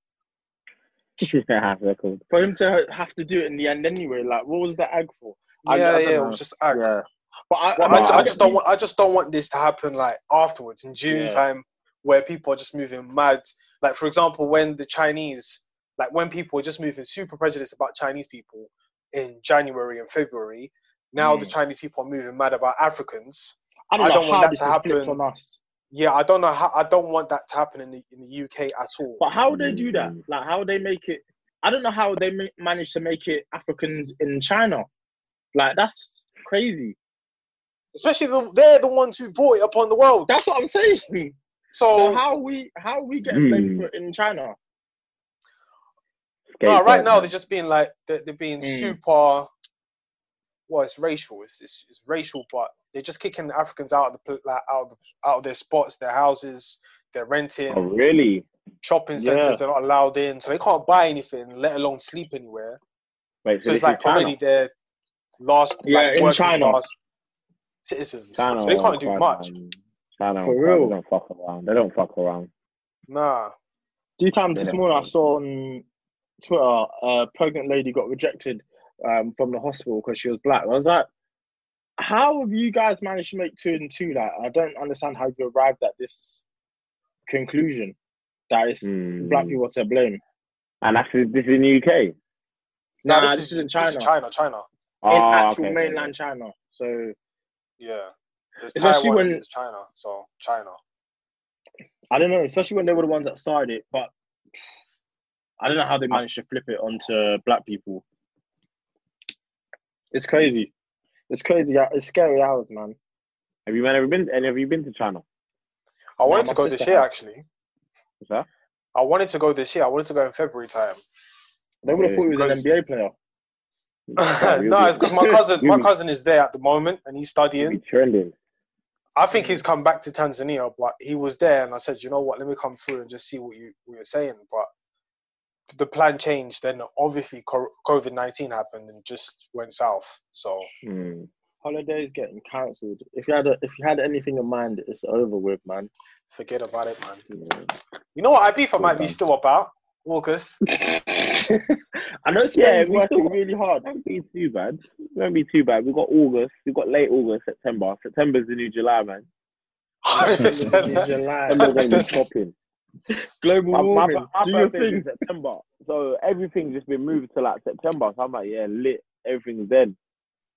yeah, record. For him to have to do it in the end anyway, like what was the ag for? I- Yeah, I don't yeah, it know. was just ag. Yeah, but I, Well, I, I, ju- I just don't want. I just don't want this to happen like afterwards in June Yeah. time, where people are just moving mad. Like for example, when the Chinese, like when people are just moving super prejudiced about Chinese people in January and February, now the Mm. Chinese people are moving mad about Africans. I don't I don't want how that this to happen. on us. Yeah, I don't know how. I don't want that to happen in the in the UK at all. But how would they do that? Mm. Like how they make it? I don't know how they ma- manage to make it Africans in China. Like that's crazy. Especially the, they're the ones who brought it upon the world. That's what I'm saying. So, So how we how we get blamed Mm. for it in China? No, right Scapegoat, now man. they're just being like they're, they're being Mm. super. Well, it's racial. It's, it's it's racial, but they're just kicking the Africans out of the like, out of out of their spots, their houses. They're renting Oh, really? shopping centers. Yeah. They're not allowed in, so they can't buy anything, let alone sleep anywhere. Wait, So so, it's like is China? already their last Yeah, like, in China. class. citizens. China so they can't do much. man. China For real? They don't fuck around. They don't fuck around. Nah. Few times They this morning I saw on Twitter a pregnant lady got rejected um, from the hospital because she was black. I was like, how have you guys managed to make two and two? Like, I don't understand how you arrived at this conclusion that it's Mm. black people to blame. And that's this is in the UK. No, Nah, this, is in China, China, China. in Oh, actual okay, okay, mainland okay. China. So Yeah. There's Especially Taiwan when- and there's China. So China. I don't know, especially when they were the ones that started it, but I don't know how they managed to flip it onto black people. It's crazy. It's crazy. It's scary hours, man. Have you man ever been? And have you been to China? I wanted my to go this sister year has. actually. What's that? I wanted to go this year. I wanted to go in February time. They would have Yeah, thought he was an NBA player. (laughs) (laughs) no, it's because my cousin, my cousin is there at the moment and he's studying. be trending. I think he's come back to Tanzania, but he was there, and I said, you know what, let me come through and just see what you what you're saying. But the plan changed. Then obviously COVID nineteen happened and just went south. So Mm. Holidays getting cancelled. If you had a, if you had anything in mind, it's over with, man. forget about it, man. Yeah. You know what? Ibiza might be still about August. I know Spain's Yeah, we working still- really hard. Won't be too bad. Won't be too bad. We've got August. We've got late August, September. September's the new July, man. (laughs) July. (laughs) September's gonna be popping. Global My, my, warming. my Do your birthday's in thing. September, so everything's just been moved to like September. So I'm like, yeah, lit. Everything's then.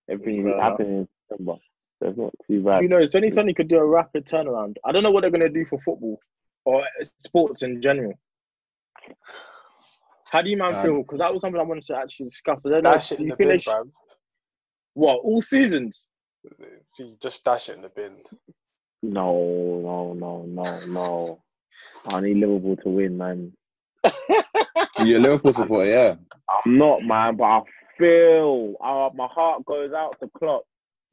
Everything's Yeah. happening in September. So it's not too bad. Who knows? 2020 could do a rapid turnaround. I don't know what they're going to do for football or sports in general. How do you man feel? Because that was something I wanted to actually discuss. I don't know. It in you the think bin, they sh- what all seasons? You Just dash it in the bin. No, no, no, no, no. I need Liverpool to win, man. (laughs) You're a Liverpool supporter, yeah. I'm not, man, but I feel uh, my heart goes out to Klopp.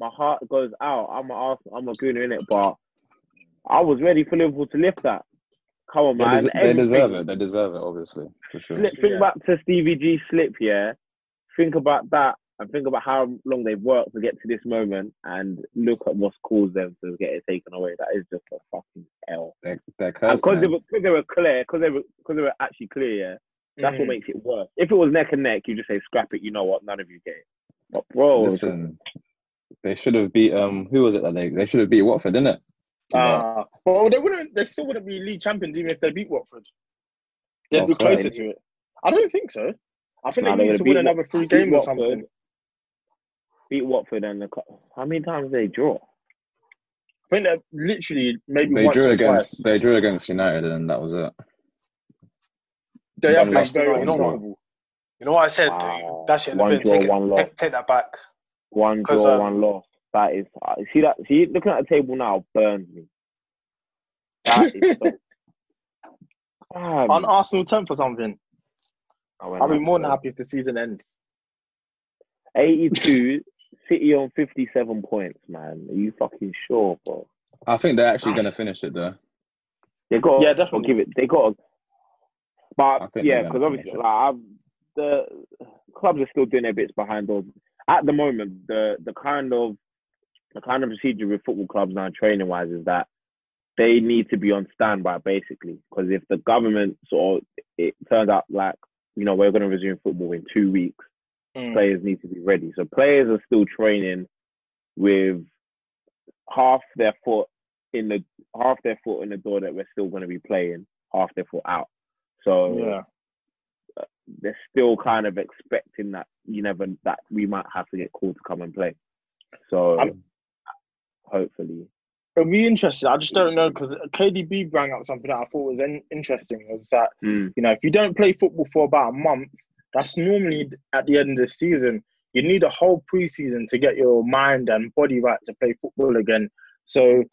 My heart goes out. I'm a Arsenal, I'm a Gooner in it, but I was ready for Liverpool to lift that. Come on, They, man. des- they deserve it. They deserve it, obviously, for sure. Think Yeah. back to Stevie G slip, yeah. Think about that and think about how long they've worked to get to this moment and look at what's caused them to get it taken away. That is just a fucking hell. They're, they're And because they were, cause they were clear, because they were, cause they were actually clear, yeah, that's what Mm. makes it worse. If it was neck and neck, you just say scrap it. You know what? None of you get it. But bro, Listen, they should have beat um. Who was it that they they should have beat Watford, didn't it? Ah, well, they wouldn't. They still wouldn't be league champions even if they beat Watford. They'd Oh, be sorry. closer to it. I don't think so. I think Nah, they they need to win another three games or Watford. something. Beat Watford and the, co- how many times did they draw? I think they literally maybe They once drew or against twice. they drew against United, and that was it. They have been very You know what? You know what I said? Wow. Dash it in the One draw, Take, one loss. take, take that back. One draw, um, one loss. That is, uh, see that? See, looking at the table now burns me. That is (laughs) so. Damn. On Arsenal 10th or something. I went I'll be more than happy if the season ends. 82, City on 57 points, man. Are you fucking sure, bro? I think they're actually going to finish it though. They got Yeah, yeah, definitely. give it. They got, but yeah, because obviously, like, I've, the clubs are still doing their bits behind those. At the moment, the the kind of the kind of procedure with football clubs now, training wise, is that they need to be on standby basically. Because if the government sort of it turns out like you know we're going to resume football in two weeks, Mm. players need to be ready. So players are still training with half their foot in the half their foot in the door that we're still going to be playing, half their foot out. So Yeah. they're still kind of expecting that you never that we might have to get called to come and play. So I'm- hopefully, It'll be interesting. I just don't know because KDB brought up something that I thought was in- interesting was that, Mm, you know, if you don't play football for about a month, that's normally at the end of the season. You need a whole preseason to get your mind and body right to play football again. So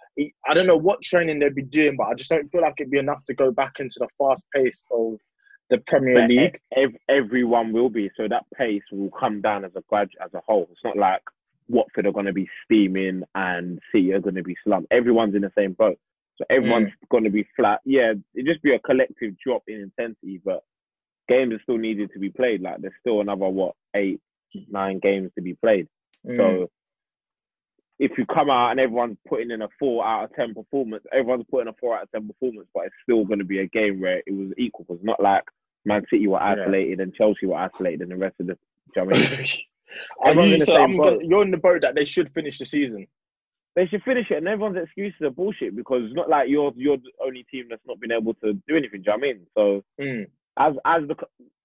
I don't know what training they'd be doing, but I just don't feel like it'd be enough to go back into the fast pace of the Premier but League. ev- everyone will be. So that pace will come down as a grad as a whole. It's not like Watford are going to be steaming and City are going to be slumped. Everyone's in the same boat. So everyone's mm. going to be flat. Yeah, it just be a collective drop in intensity, but games are still needed to be played. Like there's still another what eight, nine games to be played. Mm. So if you come out and everyone's putting in a four out of ten performance, everyone's putting a four out of ten performance, but it's still going to be a game where it was equal. Because not like Man City were Yeah. isolated and Chelsea were isolated, and the rest of the. Do you know what I mean? (laughs) Are you, so I'm gonna- you're in the boat that they should finish the season. They should finish it, and everyone's excuses are bullshit because it's not like you're you're the only team that's not been able to do anything. Do you know what I mean? So Mm. As as the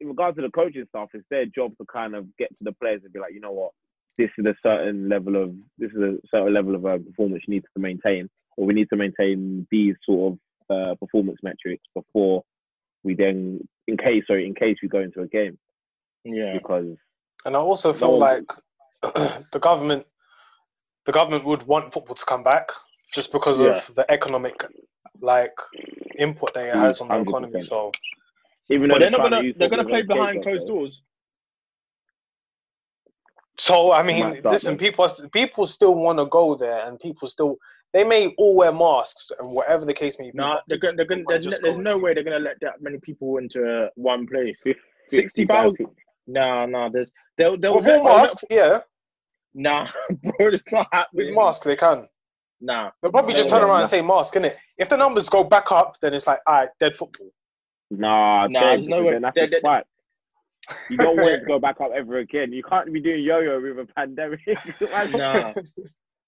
in regards to the coaching staff, it's their job to kind of get to the players and be like, you know what, this is a certain level of this is a certain level of uh, performance you need to maintain, or we need to maintain these sort of uh, performance metrics before we then, in case sorry, in case we go into a game, Yeah. because And I also feel No. like (clears throat) the government, the government would want football to come back just because Yeah. of the economic, like, input that it has on the 100%. economy. So even But though they're not trying to gonna they're gonna play behind closed though. doors. So I mean, start listen, people are, people still want to go there, and people still they may all wear masks and whatever the case may be. Nah, they're gonna, they're gonna, might there's, just there's no way they're gonna let that many people into uh, one place. Fif- 60,000? 50,000. Nah, nah, there's they'll they'll with let- all they'll masks, yeah, Nah, (laughs) bro, it's not happening. with masks they can. Nah, They'll probably just turn no, around no. and say mask, innit? If the numbers go back up, then it's like, all right, dead football. Nah, Nah, there's no way- that's they- a they- You don't want to (laughs) go back up ever again. You can't be doing yo-yo with a pandemic. (laughs) nah.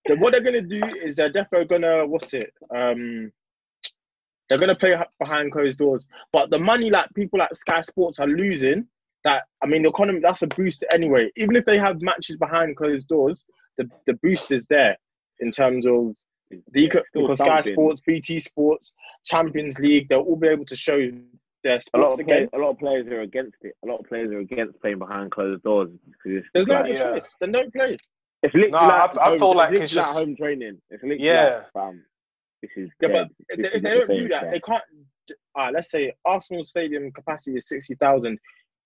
Then what they're gonna do is they're definitely gonna what's it? Um, they're gonna play behind closed doors. But the money like people like Sky Sports are losing. That I mean, the economy that's a boost anyway. Even if they have matches behind closed doors, the the boost is there in terms of the Still because Sky. Sports, BT Sports, Champions League, they'll all be able to show their A lot of players, again. a lot of players are against it. A lot of players are against playing behind closed doors. There's no like, other Yeah. choice. Then don't play. it's literally Nah, like I- I home, feel like literally it's just- home training. It's literally Yeah. like, fam, this is Yeah, dead. but if This they, is if they don't do that, fam. they can't. Uh, let's say Arsenal Stadium capacity is sixty thousand.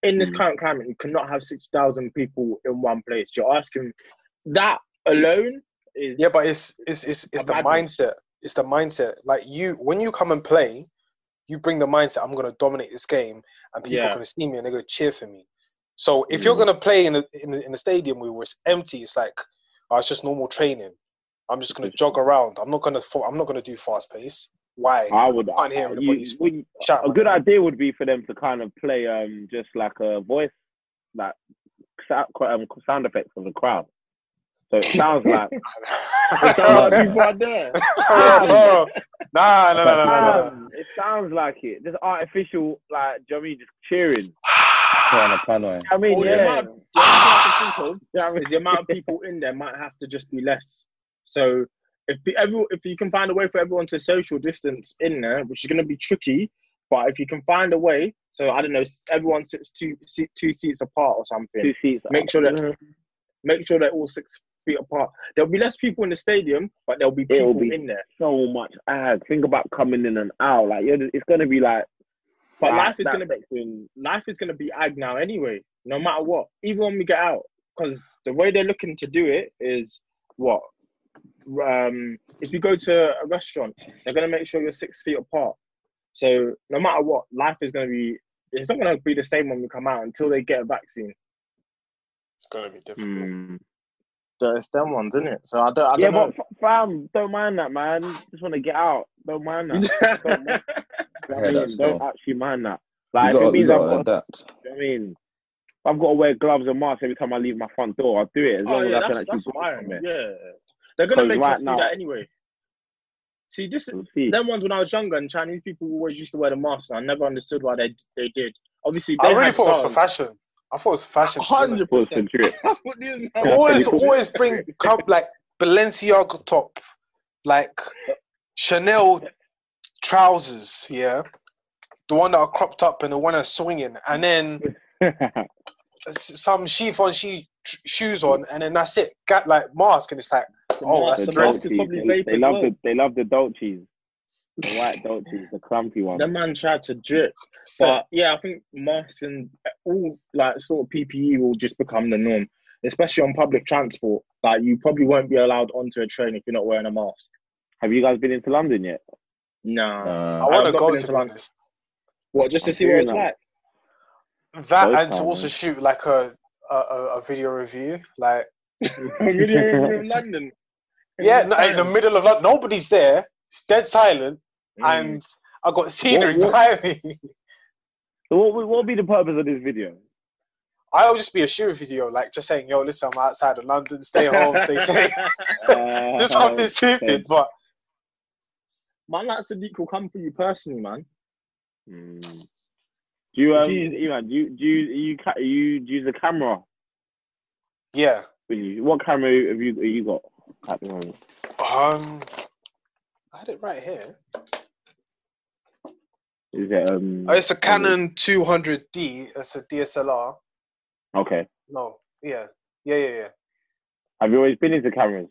In this Mm. current climate, you cannot have sixty thousand people in one place. You're asking that alone is Yeah, but it's it's it's, it's the mindset. It's the mindset. Like you, when you come and play, you bring the mindset. I'm gonna dominate this game, and people Yeah. are gonna see me and they're gonna cheer for me. So if you're Mm. gonna play in a in a, in a stadium where it's empty, it's like, oh, it's just normal training. I'm just gonna jog around. I'm not gonna fo- I'm not gonna do fast pace. Why? I would. can't hear I- anybody's you- would- Shout a out. good idea would be for them to kind of play um just like a voice like sound, um, sound effects of the crowd. So it sounds (laughs) like (laughs) It sounds like people are there. Nah, no, no, no, no, no. um, it sounds like it. Just artificial like do you know what I mean just cheering. Trying to tannoy. I mean oh, Or the yeah. amount, the other thing I can think of Do you know what I mean? is the amount of people in there might have to just be less. So if the, every, if you can find a way for everyone to social distance in there, which is going to be tricky, but if you can find a way, so I don't know, everyone sits two seat, two seats apart or something. Two seats. Make sure that make sure they're all six feet apart. There'll be less people in the stadium, but there'll be It'll people be- in there. so much ag. Think about coming in and out. Like yeah, it's gonna be like. But that- life is gonna be section- life is gonna be ag now anyway, no matter what. Even when we get out, because the way they're looking to do it is what. Um, if you go to a restaurant, they're gonna make sure you're six feet apart. So no matter what, life is gonna be. It's not gonna be the same when we come out until they get a vaccine. It's gonna be difficult. Hmm. So it's them ones, isn't it? So I don't. I Yeah, don't know. but f- fam, don't mind that, man. Just want to get out. Don't mind that. Don't mind- (laughs) I I mean, don't actually mind that. You Like, if gotta, it means I've gotta got, adapt. I mean, if I've got to wear gloves and masks every time I leave my front door, I'll do it as Oh long as I can that's, actually that's do fine. it. Yeah, they're gonna make right us do now- that anyway. See, this We'll see. them ones when I was younger and Chinese people always used to wear the mask. And I never understood why they they did. Obviously, they I really had thought it was for fashion. I thought it was fashion. to be honest. Hundred percent. drip. (laughs) These They men- always, always bring come like Balenciaga top, like Chanel trousers. Yeah, the one that are cropped up and the one that's swinging, and then (laughs) s- some chiffon she shoes on, and then that's it. Got like mask, and it's like, oh, that's the the mask is probably they, they love well. the they love the Dolces, the white Dolces, the clumpy one. The man tried to drip, but yeah, I think masks and all like sort of PPE will just become the norm, especially on public transport. Like you probably won't be allowed onto a train if you're not wearing a mask. Have you guys been into London yet? Nah. I Uh, want to go into London. What just to I'm see what it's hearing like? That Both and to also shoot like a a, a a video review, like (laughs) a Video review (laughs) of London. Yeah, no, in the middle of London, nobody's there. It's dead silent, Mm. and I got scenery what- behind me. So what would what be the purpose of this video? I'll just be a shoot video, like just saying, "Yo, listen, I'm outside of London. Stay home, stay (laughs) safe." Uh, just something stupid, okay. but man, like Sadiq will come for you personally, man. Mm. Do you um, Jeez. Iman, do you do you you ca- you do you use a camera yeah. with you? What camera have you have you got at the moment? Um, I had it right here. Is it um? Oh, it's a Canon 200D. It's a DSLR. Okay. No, yeah, yeah, yeah, yeah. Have you always been into cameras,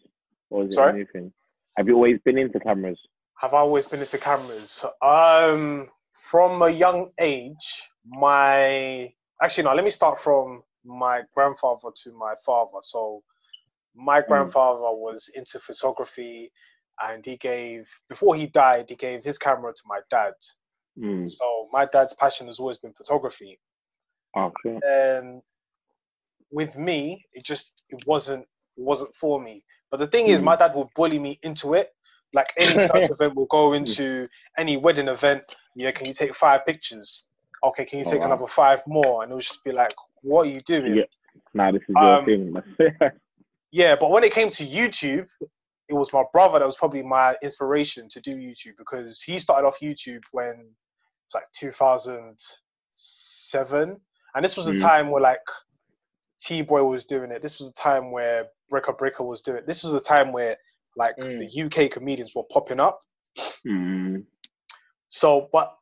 or is it Sorry? a new thing? Have you always been into cameras? Have I always been into cameras? Um, from a young age, my actually no. Let me start from my grandfather to my father. So, my grandfather was into photography, and he gave before he died, he gave his camera to my dad. Mm. So my dad's passion has always been photography. Okay. and with me it just it wasn't it wasn't for me but the thing is Mm. my dad would bully me into it like any (laughs) church event will go into any wedding event yeah can you take five pictures okay can you Oh, take wow. another five more and it would just be like what are you doing Yeah. Nah, this is your Um, thing. (laughs) yeah but when it came to youtube it was my brother that was probably my inspiration to do youtube because he started off youtube when was like 2007 and this was a Mm. time where like t-boy was doing it. This was a time where Breaker Breaker was doing it. This was a time where like Mm. the uk comedians were popping up. Mm. so but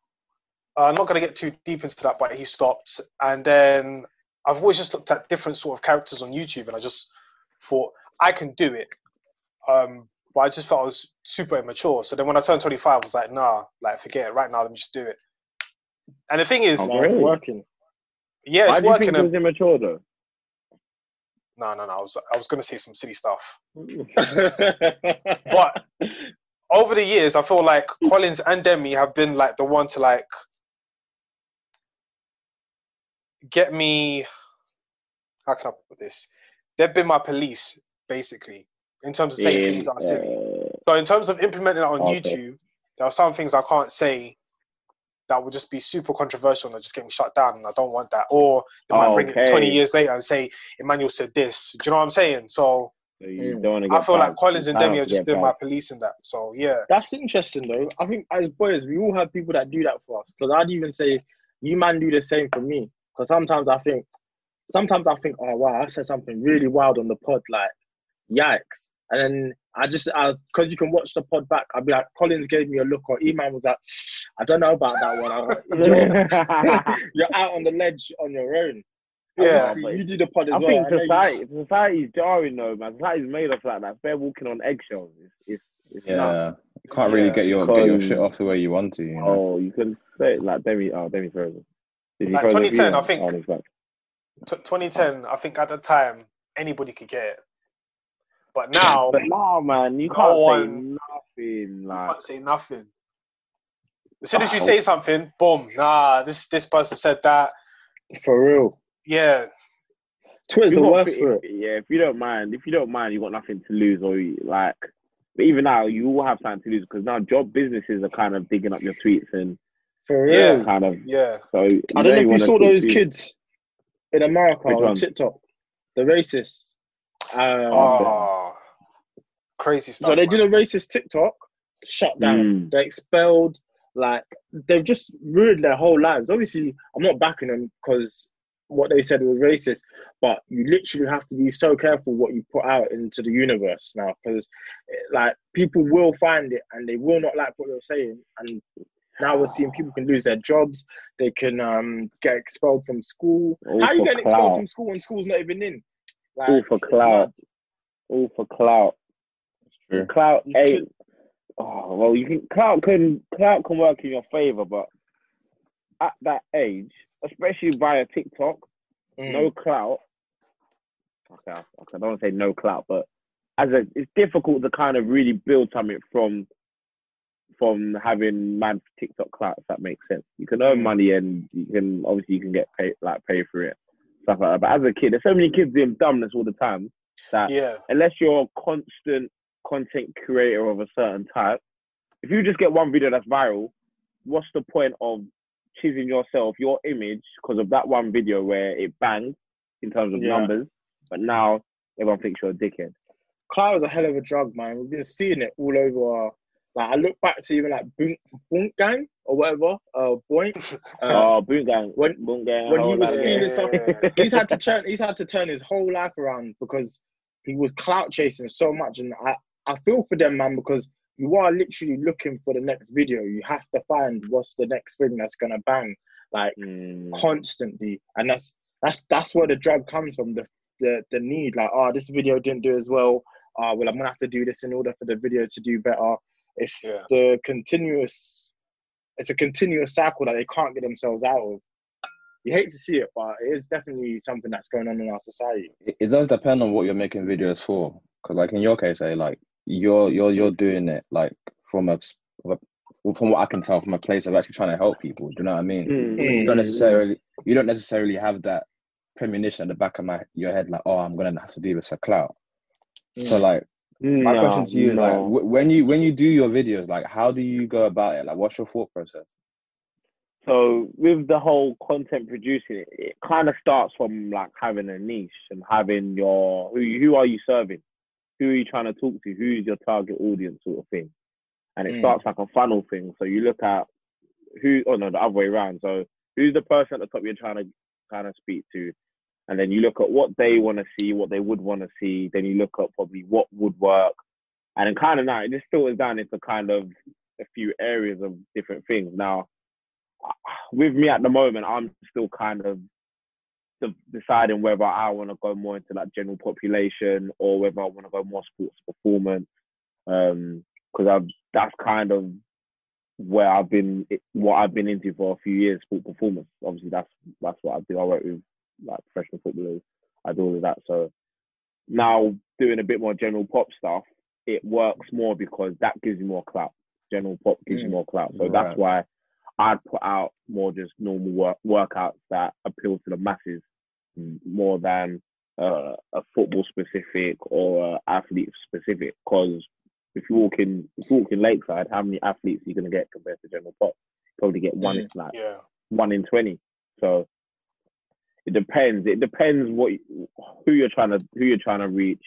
uh, i'm not going to get too deep into that but he stopped. And then i've always just looked at different sort of characters on youtube and i just thought i can do it. Um, but i just felt i was super immature. So then when i turned 25 i was like nah like forget it. Right now let me just do it and the thing is Oh, No, it's working. yeah Why it's do you working think it was immature though? no no no i was i was going to say some silly stuff (laughs) but over the years, I feel like Collins and Demi have been like the one to like get me. How can I put this? They've been my police, basically, in terms of saying things that are silly. uh, So in terms of implementing it on Okay. YouTube, there are some things I can't say that would just be super controversial and they'll just get me shut down, and I don't want that. Or they might Oh, bring it 20 years later and say Emmanuel said this. Do you know what I'm saying? So so you Mm. don't want to get I feel like. Collins and I don't Demi are just get been my banned. police in that. So yeah. That's interesting though. I think as boys, we all have people that do that for us. Because I'd even say you man do the same for me. Because sometimes I think, sometimes I think, oh wow, I said something really wild on the pod, like yikes. And then I just, because you can watch the pod back, I'd be like, Collins gave me a look, or E-Man was like, I don't know about that one. Like, you're, you're out on the ledge on your own. Yeah, you do the pod as I well. think I know you- society, society's jarring though, man. Society's made us like that. They're walking on eggshells. It's, it's, it's nuts. Yeah, you can't really Yeah, get your get your shit off the way you want to. You know? Oh, you can say it like Demi. Oh, Demi frozen. Like frozen for you 2010. I think- Oh, he's. T- 2010, I think at the time anybody could get it, but now But no, man, you No can't one- say nothing. I Like, can't say nothing. As soon as you say something, boom, nah, this this person said that. For real. Yeah, Twitter's you the worst for it. Yeah, if you don't mind, if you don't mind, you got nothing to lose, or you, like. But even now, you will have something to lose because now job businesses are kind of digging up your tweets and For Yeah. kind of. yeah. So I don't know if you saw those kids in America Which on one? TikTok, the racists. Um, Oh, crazy stuff. so they did a racist TikTok, shut down. Mm. They're expelled. Like they've just ruined their whole lives. Obviously, I'm not backing them because what they said was racist, but you literally have to be so careful what you put out into the universe now because, like, people will find it and they will not like what you're saying. And now we're seeing people can lose their jobs. They can um, get expelled from school. All How are you for getting expelled from school when school's not even in? Like, All for clout. mad. All for clout. True. Clout These ain't. kids- Oh well, you can clout can clout can work in your favor, but at that age, especially via TikTok, Mm. no clout. Okay, I okay, I don't want to say no clout, but as a, it's difficult to kind of really build something from from having man TikTok clout. If that makes sense, you can earn Mm. money and you can obviously you can get paid like pay for it, stuff like that. But as a kid, there's so many kids doing dumbness all the time that Yeah, unless you're a constant content creator of a certain type, if you just get one video that's viral, what's the point of choosing yourself, your image, because of that one video where it banged in terms of Yeah. numbers, but now everyone thinks you're a dickhead. Clout is a hell of a drug, man. We've been seeing it all over. Like I look back to even like Boom, Boom Gang or whatever, uh, Boink. (laughs) Uh, oh, Boom Gang. when- Boom Gang. when he was lot of- stealing stuff, Yeah. he's had to turn. He's had to turn his whole life around because he was clout chasing so much, and I I feel for them, man, because you are literally looking for the next video. You have to find what's the next thing that's gonna bang, like Mm, constantly, and that's that's that's where the drug comes from. The the the need, like, oh, this video didn't do as well. Uh, well, I'm gonna have to do this in order for the video to do better. It's Yeah. the continuous. It's a continuous cycle that they can't get themselves out of. You hate to see it, but it is definitely something that's going on in our society. it, it does depend on what you're making videos for. Because like in your case, eh, like you're you're you're doing it like from a s- from a- from what I can tell from a place of actually trying to help people. Do you know what I mean? mm, So you don't necessarily you don't necessarily have that premonition at the back of my your head like, oh, I'm gonna have to do this for clout. So like my no, question to you is like w- when you when you do your videos, like how do you go about it? Like what's your thought process? So with the whole content producing, it, it kind of starts from like having a niche and having your who who are you serving, who are you trying to talk to, who's your target audience sort of thing, and it Mm. starts like a funnel thing. So you look at who, oh no, the other way around. So who's the person at the top you're trying to kind of speak to, and then you look at what they want to see, what they would want to see. Then you look at probably what would work, and then kind of now it just filters down into kind of a few areas of different things. Now (sighs) with me at the moment, I'm still kind of de- deciding whether I want to go more into like general population or whether I want to go more sports performance. Um, because I've that's kind of where I've been, what I've been into for a few years. Sport performance, obviously, that's that's what I do. I work with like professional footballers. I do all of that. So now doing a bit more general pop stuff, it works more because that gives you more clout. General pop gives you Mm. more clout. So Right. that's why I'd put out more just normal work workouts that appeal to the masses more than uh, a football specific or athlete specific. Because if you walk in, if you walk in Lakeside, how many athletes are you gonna get compared to general pop? Probably get one. Mm. in like Yeah. one in twenty. So it depends. It depends what who you're trying to who you're trying to reach.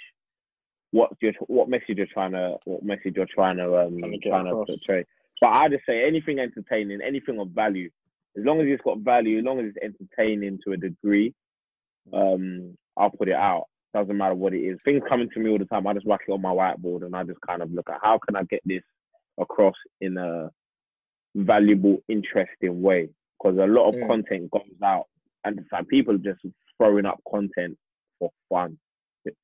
What your what message you're trying to what message you're trying to um Trying to trying to portray. But I just say anything entertaining, anything of value, as long as it's got value, as long as it's entertaining to a degree, um, I'll put it out. Doesn't matter what it is. Things coming to me all the time. I just whack it on my whiteboard and I just kind of look at how can I get this across in a valuable, interesting way. Because a lot of Mm. content goes out, and like people just throwing up content for fun.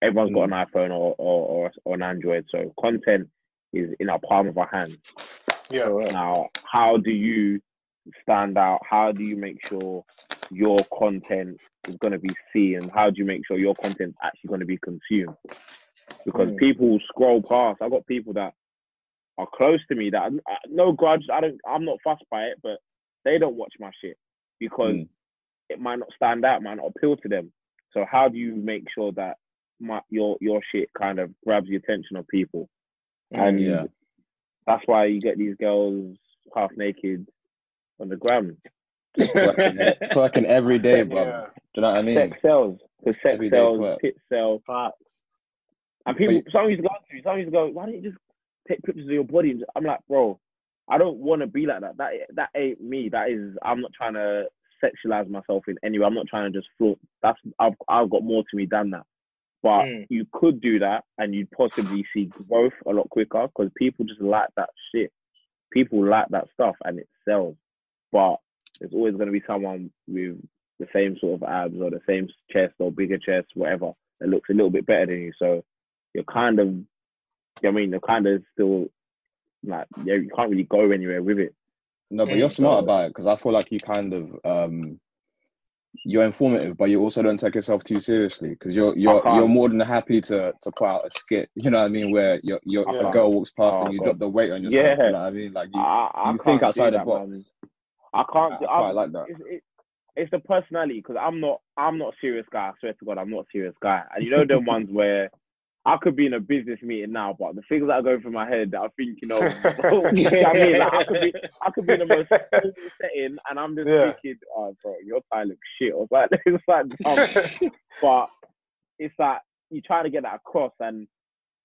Everyone's got an iPhone or, or, or, or an Android, so content is in our palm of our hand. Yeah. Correct. Now, how do you stand out? How do you make sure your content is going to be seen? How do you make sure your content is actually going to be consumed? Because Mm. people scroll past. I've got people that are close to me that uh, no grudge. I don't. I'm not fussed by it, but they don't watch my shit because Mm. It might not stand out, might not appeal to them. So how do you make sure that my, your your shit kind of grabs the attention of people? Mm, and Yeah. that's why you get these girls half naked on the gram. Twerking, (laughs) twerking every day, bro. Yeah. Do you know what I mean? Sex sells. Because sex Everyday sells, twerk. tit sells. Facts. And people, some used to go to me, some used to go, why don't you just take pictures of your body? I'm like, bro, I don't want to be like that. That that ain't me. That is, I'm not trying to sexualize myself in any way. I'm not trying to just flaunt. That's I've I've got more to me than that. But Mm. you could do that, and you'd possibly see growth a lot quicker because people just like that shit. People like that stuff, and it sells. But there's always going to be someone with the same sort of abs or the same chest or bigger chest, whatever, that looks a little bit better than you. So you're kind of, I mean, you're kind of still like, yeah, you can't really go anywhere with it. No, but you're smart so- about it because I feel like you kind of um you're informative, but you also don't take yourself too seriously because you're you're you're more than happy to to put out a skit. You know what I mean? Where you're, you're Yeah. a girl walks past Oh, and you God. drop the weight on yourself. Yeah. You know what I mean? Like you, I, I you think do outside the box. man. I can't. I do- quite like that. It's, it, it's the personality because I'm not. I'm not a serious guy. I swear to God, I'm not a serious guy. And you know them ones where I could be in a business meeting now, but the things that are going through my head that I think, thinking of, you know (laughs) I mean, like I could be, I could be in the most (laughs) setting, and I'm just Yeah. thinking, oh, bro, your tie looks shit. Or like, (laughs) it's like, dumb. but it's like you're trying to get that across, and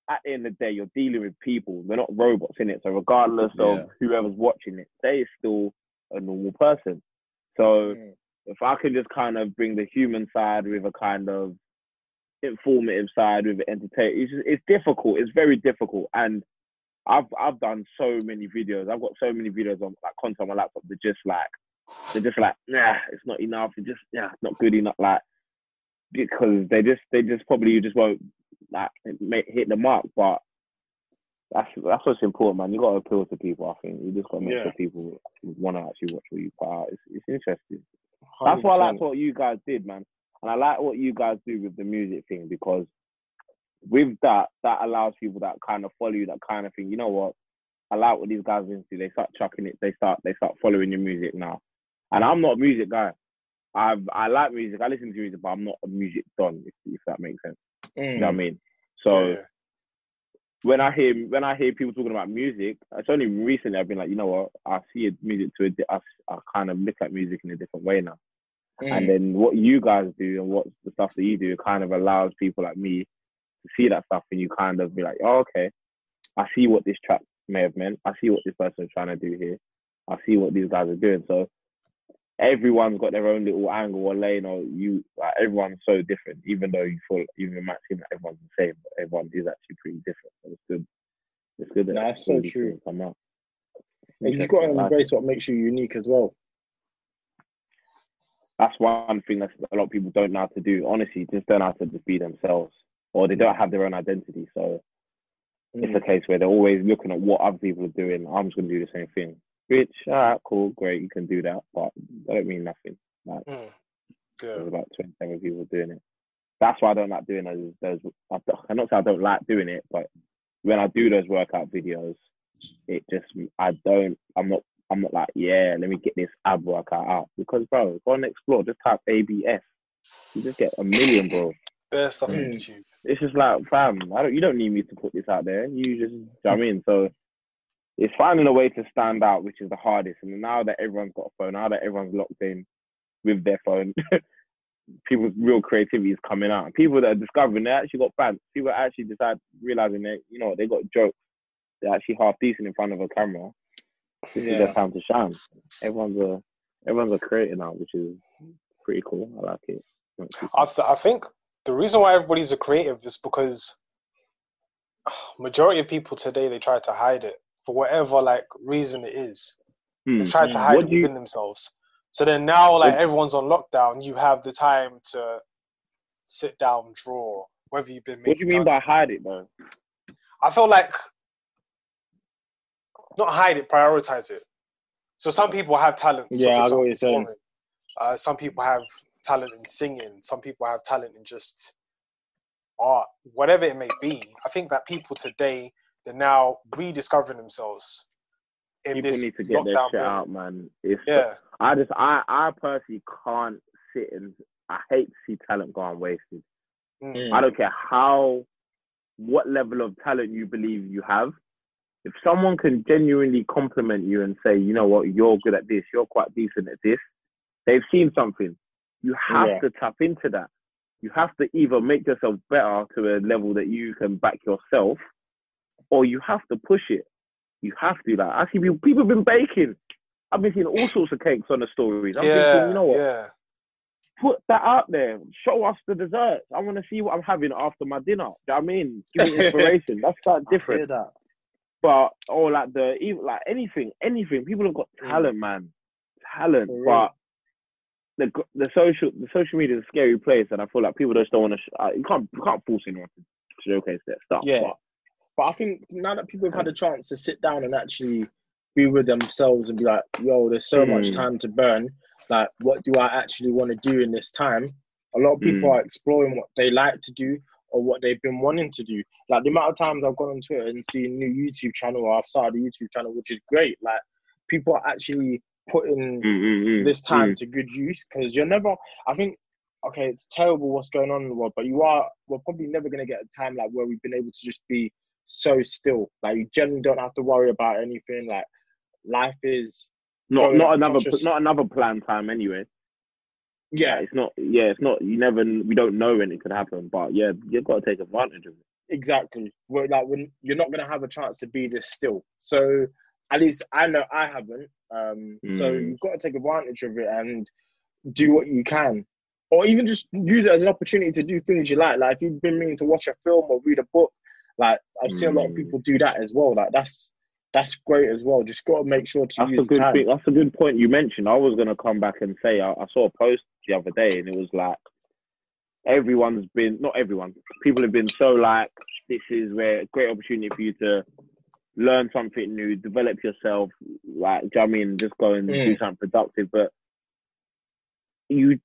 at the end of the day, you're dealing with people. They're not robots in it. So regardless Yeah. of whoever's watching it, they are still a normal person. So Mm. if I can just kind of bring the human side with a kind of informative side with entertain, it's just, it's difficult. It's very difficult, and I've I've done so many videos. I've got so many videos on like content on my laptop. They're just like they're just like nah, it's not enough. It's just yeah, it's not good enough. Like because they just they just probably you just won't like hit the mark. But that's that's what's important, man. You got to appeal to people. I think you just got to make Yeah. sure people want to actually watch what you put out. It's, it's interesting. That's why I liked what you guys did, man. And I like what you guys do with the music thing because with that, that allows people that kind of follow you, that kind of thing. You know what? I like what these guys are into. They start chucking it. They start they start following your music now. And I'm not a music guy. I I like music. I listen to music, but I'm not a music don. If, if that makes sense. You Mm. know what I mean? So Yeah. when I hear when I hear people talking about music, it's only recently I've been like, you know what? I see music to a I kind of look at music in a different way now. Mm. And then what you guys do and what the stuff that you do kind of allows people like me to see that stuff and you kind of be like, oh, okay, I see what this track may have meant. I see what this person is trying to do here. I see what these guys are doing. So everyone's got their own little angle or lane or you like everyone's so different, even though you feel even it might seem that everyone's the same, but everyone is actually pretty different. So it's good. It's good that No, that's so true. Come out. And you've got to embrace what makes you unique as well. That's one thing that a lot of people don't know how to do. Honestly, just don't know how to just be themselves, or they don't have their own identity. So it's a case where they're always looking at what other people are doing. I'm just gonna do the same thing. Which, alright, cool, great, you can do that, but that don't mean nothing. Like Mm. There's about 27 people doing it. That's why I don't like doing those. Those I I'm not saying I don't like doing it, but when I do those workout videos, it just I don't. I'm not. I'm not like yeah. Let me get this ab workout out because bro, go and explore. Just type ABS. You just get a million, bro. Best stuff on Mm. YouTube. It's just like, fam, I don't. You don't need me to put this out there. You just, you know what I mean. So it's finding a way to stand out, which is the hardest. And now that everyone's got a phone, now that everyone's locked in with their phone, (laughs) people's real creativity is coming out. People that are discovering they actually got fans. People that actually decide realizing that you know they got jokes. They're actually half decent in front of a camera. This is Yeah. their time to shine. Everyone's a everyone's a creator now, which is pretty cool. I like it. I, th- I think the reason why everybody's a creative is because (sighs) majority of people today they try to hide it for whatever like reason it is. Hmm. They try to Mm. hide What it do you- within themselves. So then now, like What- everyone's on lockdown, you have the time to sit down, draw. Whether you've been. What do you making mean by hide it though? I feel like not hide it, prioritize it. So some people have talent. Yeah, I know what you're saying. Uh, some people have talent in singing. Some people have talent in just art, whatever it may be. I think that people today they're now rediscovering themselves in People this need to get their shit period. out, man. It's Yeah, I just I I personally can't sit and I hate to see talent going wasted. Mm. I don't care how what level of talent you believe you have. If someone can genuinely compliment you and say, you know what, you're good at this, you're quite decent at this, they've seen something. You have Yeah. to tap into that. You have to either make yourself better to a level that you can back yourself, or you have to push it. You have to. Like I see people, people have been baking. I've been seeing all sorts of cakes on the stories. I'm yeah, thinking, you know what? yeah. put that out there. Show us the desserts. I want to see what I'm having after my dinner. Do you know what I mean? Give me (laughs) inspiration. That's that I hear that. But or like the even like anything, anything. People have got talent, man. Talent. But the the social the social media is a scary place, and I feel like people just don't want to. Sh- uh, you can't you can't force anyone to showcase their stuff. Yeah. But But I think now that people have had a chance to sit down and actually be with themselves and be like, yo, there's so much Mm. time to burn. Like, what do I actually want to do in this time? A lot of people Mm. are exploring what they like to do or what they've been wanting to do. Like, the amount of times I've gone on Twitter and seen new YouTube channel or I've started a YouTube channel, which is great. Like, people are actually putting Mm, mm, mm, this time mm. to good use because you're never, I think okay, it's terrible what's going on in the world, but you are we're probably never gonna get a time like where we've been able to just be so still. Like you generally don't have to worry about anything. Like life is Not not another a- not another planned time anyway. Yeah, it's not. Yeah, it's not. You never. We don't know when it could happen, but yeah, you've got to take advantage of it. exactly. We're like when you're not gonna have a chance to be this still. So at least I know I haven't. Um, so Mm. you've got to take advantage of it and do what you can, or even just use it as an opportunity to do things you like. Like if you've been meaning to watch a film or read a book, like I've seen a lot of Mm. people do that as well. Like that's that's great as well. Just got to make sure to That's a use good time. thing. That's a good point you mentioned. I was gonna come back and say I, I saw a post the other day, and it was like everyone's been not everyone. People have been so like this is where great opportunity for you to learn something new, develop yourself. Like, do you know what I mean? Just go and do Mm. something productive. But you,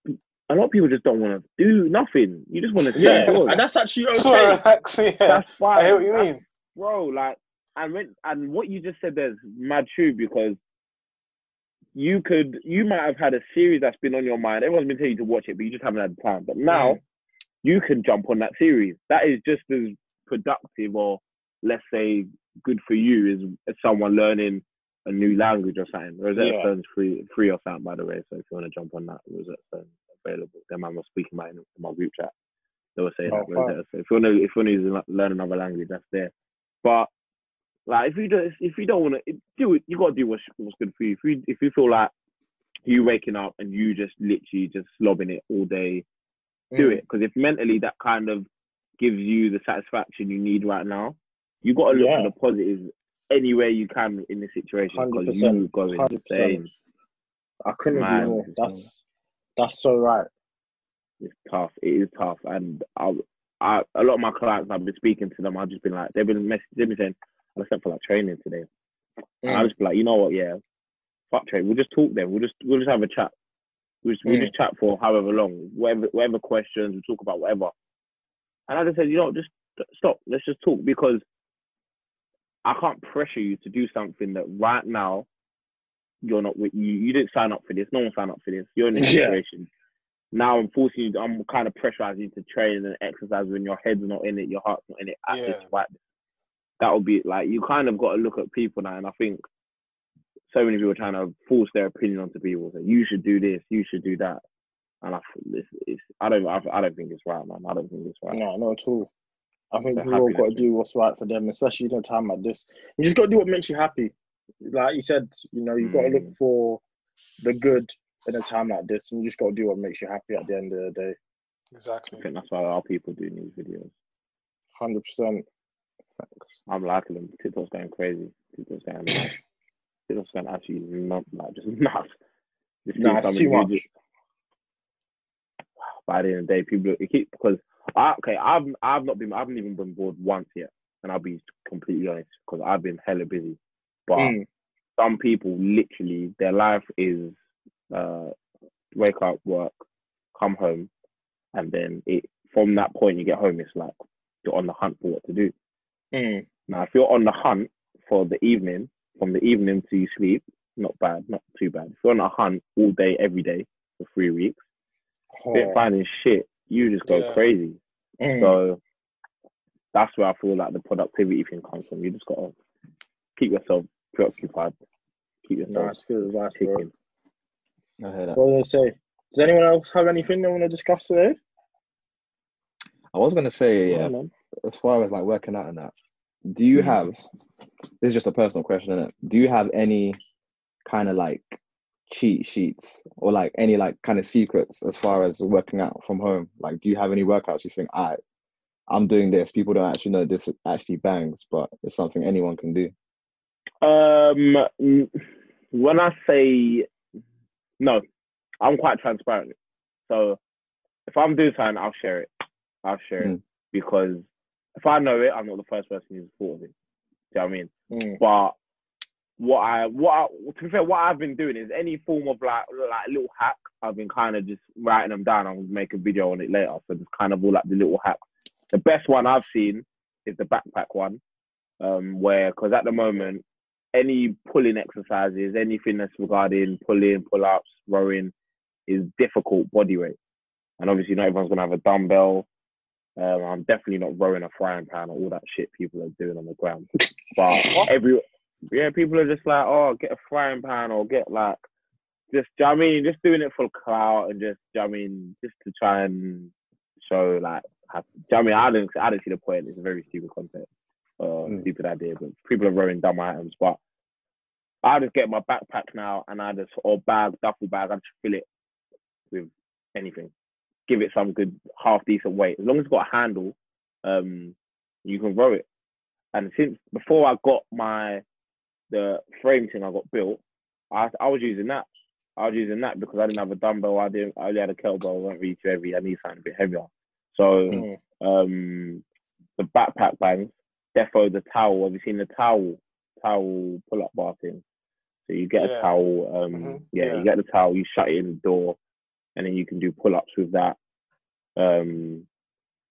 a lot of people just don't want to do nothing. You just want to Yeah, yeah, and that's actually (laughs) okay. So relax, yeah. That's fine. I hear what you That's- mean. bro. Like, and when and what you just said there's mad true because you could you might have had a series that's been on your mind. Everyone's been telling you to watch it, but you just haven't had the time. But now Mm. you can jump on that series. That is just as productive, or let's say, good for you as, as someone learning a new language or something. Rosetta Yeah. Stone's free, free or something, by the way. So if you want to jump on that, Rosetta Stone available. Then man was speaking about it in my group chat. They were saying Oh, that. Rosetta. So if you want to, if you want to learn another language, that's there. But like, if you don't, if you don't want to do it, you got to do what's, what's good for you. If you if you feel like you waking up and you just literally just slobbing it all day, do Mm. it. Because if mentally that kind of gives you the satisfaction you need right now, you got to look Yeah. for the positives anywhere you can in this situation because 100%, you go 100%. insane. I couldn't Man, agree more. That's that's so right. It's tough. It is tough, and I, I, a lot of my clients I've been speaking to them. I've just been like, they've been messaging, they've been saying, I sent for like training today. Mm. just be like, you know what, yeah, fuck trade. We'll just talk then. We'll just we'll just have a chat. We'll just, we'll Mm. just chat for however long, whatever whatever questions, we'll talk about whatever. And I just said, you know, just stop. Let's just talk because I can't pressure you to do something that right now you're not with you. You didn't sign up for this. No one signed up for this. You're in this Yeah. situation. Now I'm forcing you. I'm kind of pressurizing you to train and exercise when your head's not in it, your heart's not in it at this Yeah. right. That would be like you kind of got to look at people now, and I think so many people are trying to force their opinion onto people. Say you should do this, you should do that, and I f- it's, it's I don't I, I don't think it's right, man. I don't think it's right. No, not at all. I think They're we all got to do what's right for them, especially in a time like this. You just got to do what makes you happy. Like you said, you know, you've got to look Mm. for the good in a time like this, and you just got to do what makes you happy at the end of the day. Exactly. I think that's why our people do these videos. Hundred percent. I'm liking them. TikTok's going crazy. TikTok's going nuts. TikTok's going actually not like just (laughs) nuts. Just Nah, it's something too much. just- By the end of the day, people it keep because I okay, I've I've not been I haven't even been bored once yet, and I'll be completely honest because I've been hella busy. But Mm. some people literally their life is uh wake up, work, come home, and then it from that point you get home, it's like you're on the hunt for what to do. Mm. Now, if you're on the hunt for the evening, from the evening to you sleep, not bad, not too bad. If you're on a hunt all day, every day for three weeks, you ain't Oh. finding shit, you just go Yeah. crazy. Mm. So that's where I feel like the productivity thing comes from. You just gotta keep yourself preoccupied, keep yourself that's good advice, bro. I hear that. What was I say? Does anyone else have anything they want to discuss today? I was gonna say, Yeah, yeah, as far as like working out and that, do you Mm. have? This is just a personal question, is Do you have any kind of like cheat sheets or like any like kind of secrets as far as working out from home? Like, do you have any workouts you think I, I'm doing this. People don't actually know this actually bangs, but it's something anyone can do. Um, when I say no, I'm quite transparent. So if I'm doing something, I'll share it. I'll share it Mm. because if I know it, I'm not the first person who's thought of it. Do you know what I mean? Mm. But what I what I, to be fair, what I've been doing is any form of like like little hack. I've been kind of just writing them down. I'll make a video on it later. So just kind of all like the little hacks. The best one I've seen is the backpack one, um, where because at the moment any pulling exercises, anything that's regarding pulling, pull ups, rowing, is difficult body weight. And obviously, not everyone's gonna have a dumbbell. Um, I'm definitely not rowing a frying pan or all that shit people are doing on the ground. (laughs) But every yeah, people are just like, oh, get a frying pan or get like just you know I mean, just doing it for clout and just you know I mean, just to try and show like have, you know I mean, I didn't I didn't see the point. It's a very stupid concept, uh, Mm. stupid idea. But people are rowing dumb items. But I just get my backpack now and I just or bag duffel bag. I just fill it with anything. Give it some good half decent weight. As long as it's got a handle, um, you can row it. And since before I got my the frame thing I got built, I I was using that. I was using that because I didn't have a dumbbell. I didn't. I only had a kettlebell. I wasn't really too heavy. I need something a bit heavier. So Mm. um, the backpack bags, defo the towel. Have you seen the towel towel pull up bar thing? So you get Yeah. a towel. Um, Mhm. yeah, Yeah. you get the towel. You shut it in the door, and then you can do pull ups with that. Um,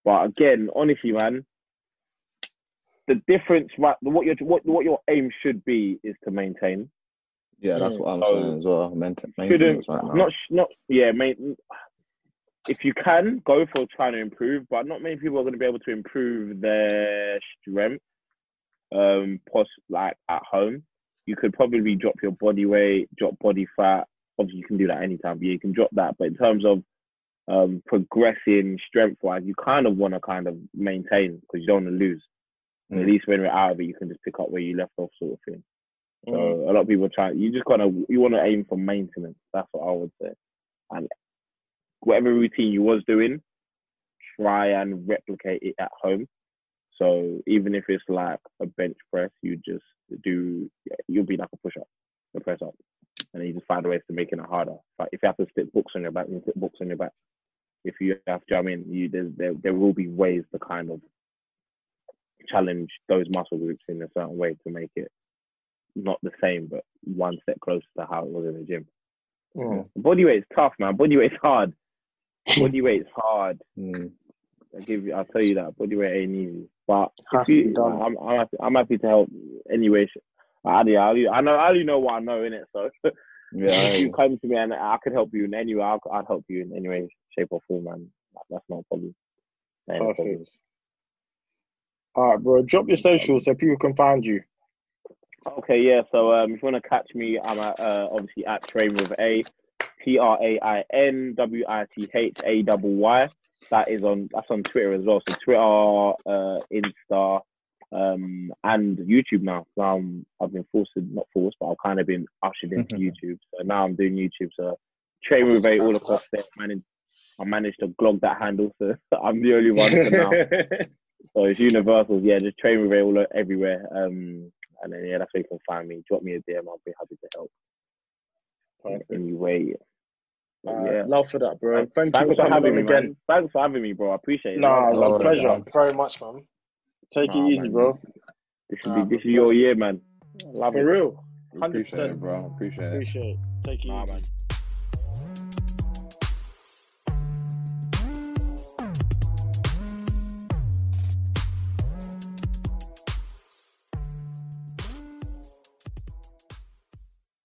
but again, honestly, man, the difference, right? What your what what your aim should be is to maintain. Yeah, that's what I'm So, saying as well. Maintain, Shouldn't right now. not not yeah, main. If you can go for trying to improve, but not many people are going to be able to improve their strength. Um, pos like at home, you could probably drop your body weight, drop body fat. Obviously, you can do that anytime. But you can drop that. But in terms of um, progressing strength wise, you kind of want to kind of maintain because you don't want to lose. And At Mm. least when you're out of it, you can just pick up where you left off, sort of thing. So Mm. a lot of people try. You just gotta you want to aim for maintenance. That's what I would say. And whatever routine you was doing, try and replicate it at home. So even if it's like a bench press, you just do. You'll be like a push up, a press up, and you just find ways to making it harder. Like if you have to stick books on your back, you stick books on your back. If you have to, I mean, you there, there there will be ways to kind of challenge those muscle groups in a certain way to make it not the same, but one step closer to how it was in the gym. Mm. Body weight's tough, man. Body weight's hard. (coughs) Body weight's hard. Mm. I give you, I'll tell you that. Body weight ain't easy. But you. I'm, I'm, happy, I'm happy to help anyway. I, I, I know, I only know what I know in it. So (laughs) Yeah, if you come to me and I could help you in any way, I'll, I'll help you in any way, shape or form, man. That's not a problem. That ain't a problem. Perfect. All right, bro. Drop your socials so people can find you. Okay, yeah. So um, if you want to catch me, I'm at, uh, obviously at Train with A, T R A I N W I T H A double Y. That is on that's on Twitter as well. So Twitter, uh, Insta, um, and YouTube now. So um, I've been forced, to, not forced, but I've kind of been ushered into (laughs) YouTube. So now I'm doing YouTube. So Train with A all across there. Managed, I managed to glog that handle, so (laughs) I'm the only one for now. (laughs) So it's universal. Yeah, just train with it all everywhere. Um, and then yeah, that's where you can find me. Drop me a DM. I'll be happy to help Perfect. in any way. But All right, yeah. Love for that, bro. Thanks, Thank thanks you for for having me, again. man. Thanks for having me, bro. I appreciate it. Nah, it's a pleasure. man. very much, man. Take Nah, it easy, man. bro. This should Nah, be this is your year, man. Love For it. real. Appreciate 100%. it, bro. Appreciate it. Appreciate it. Take it Nah, easy. man.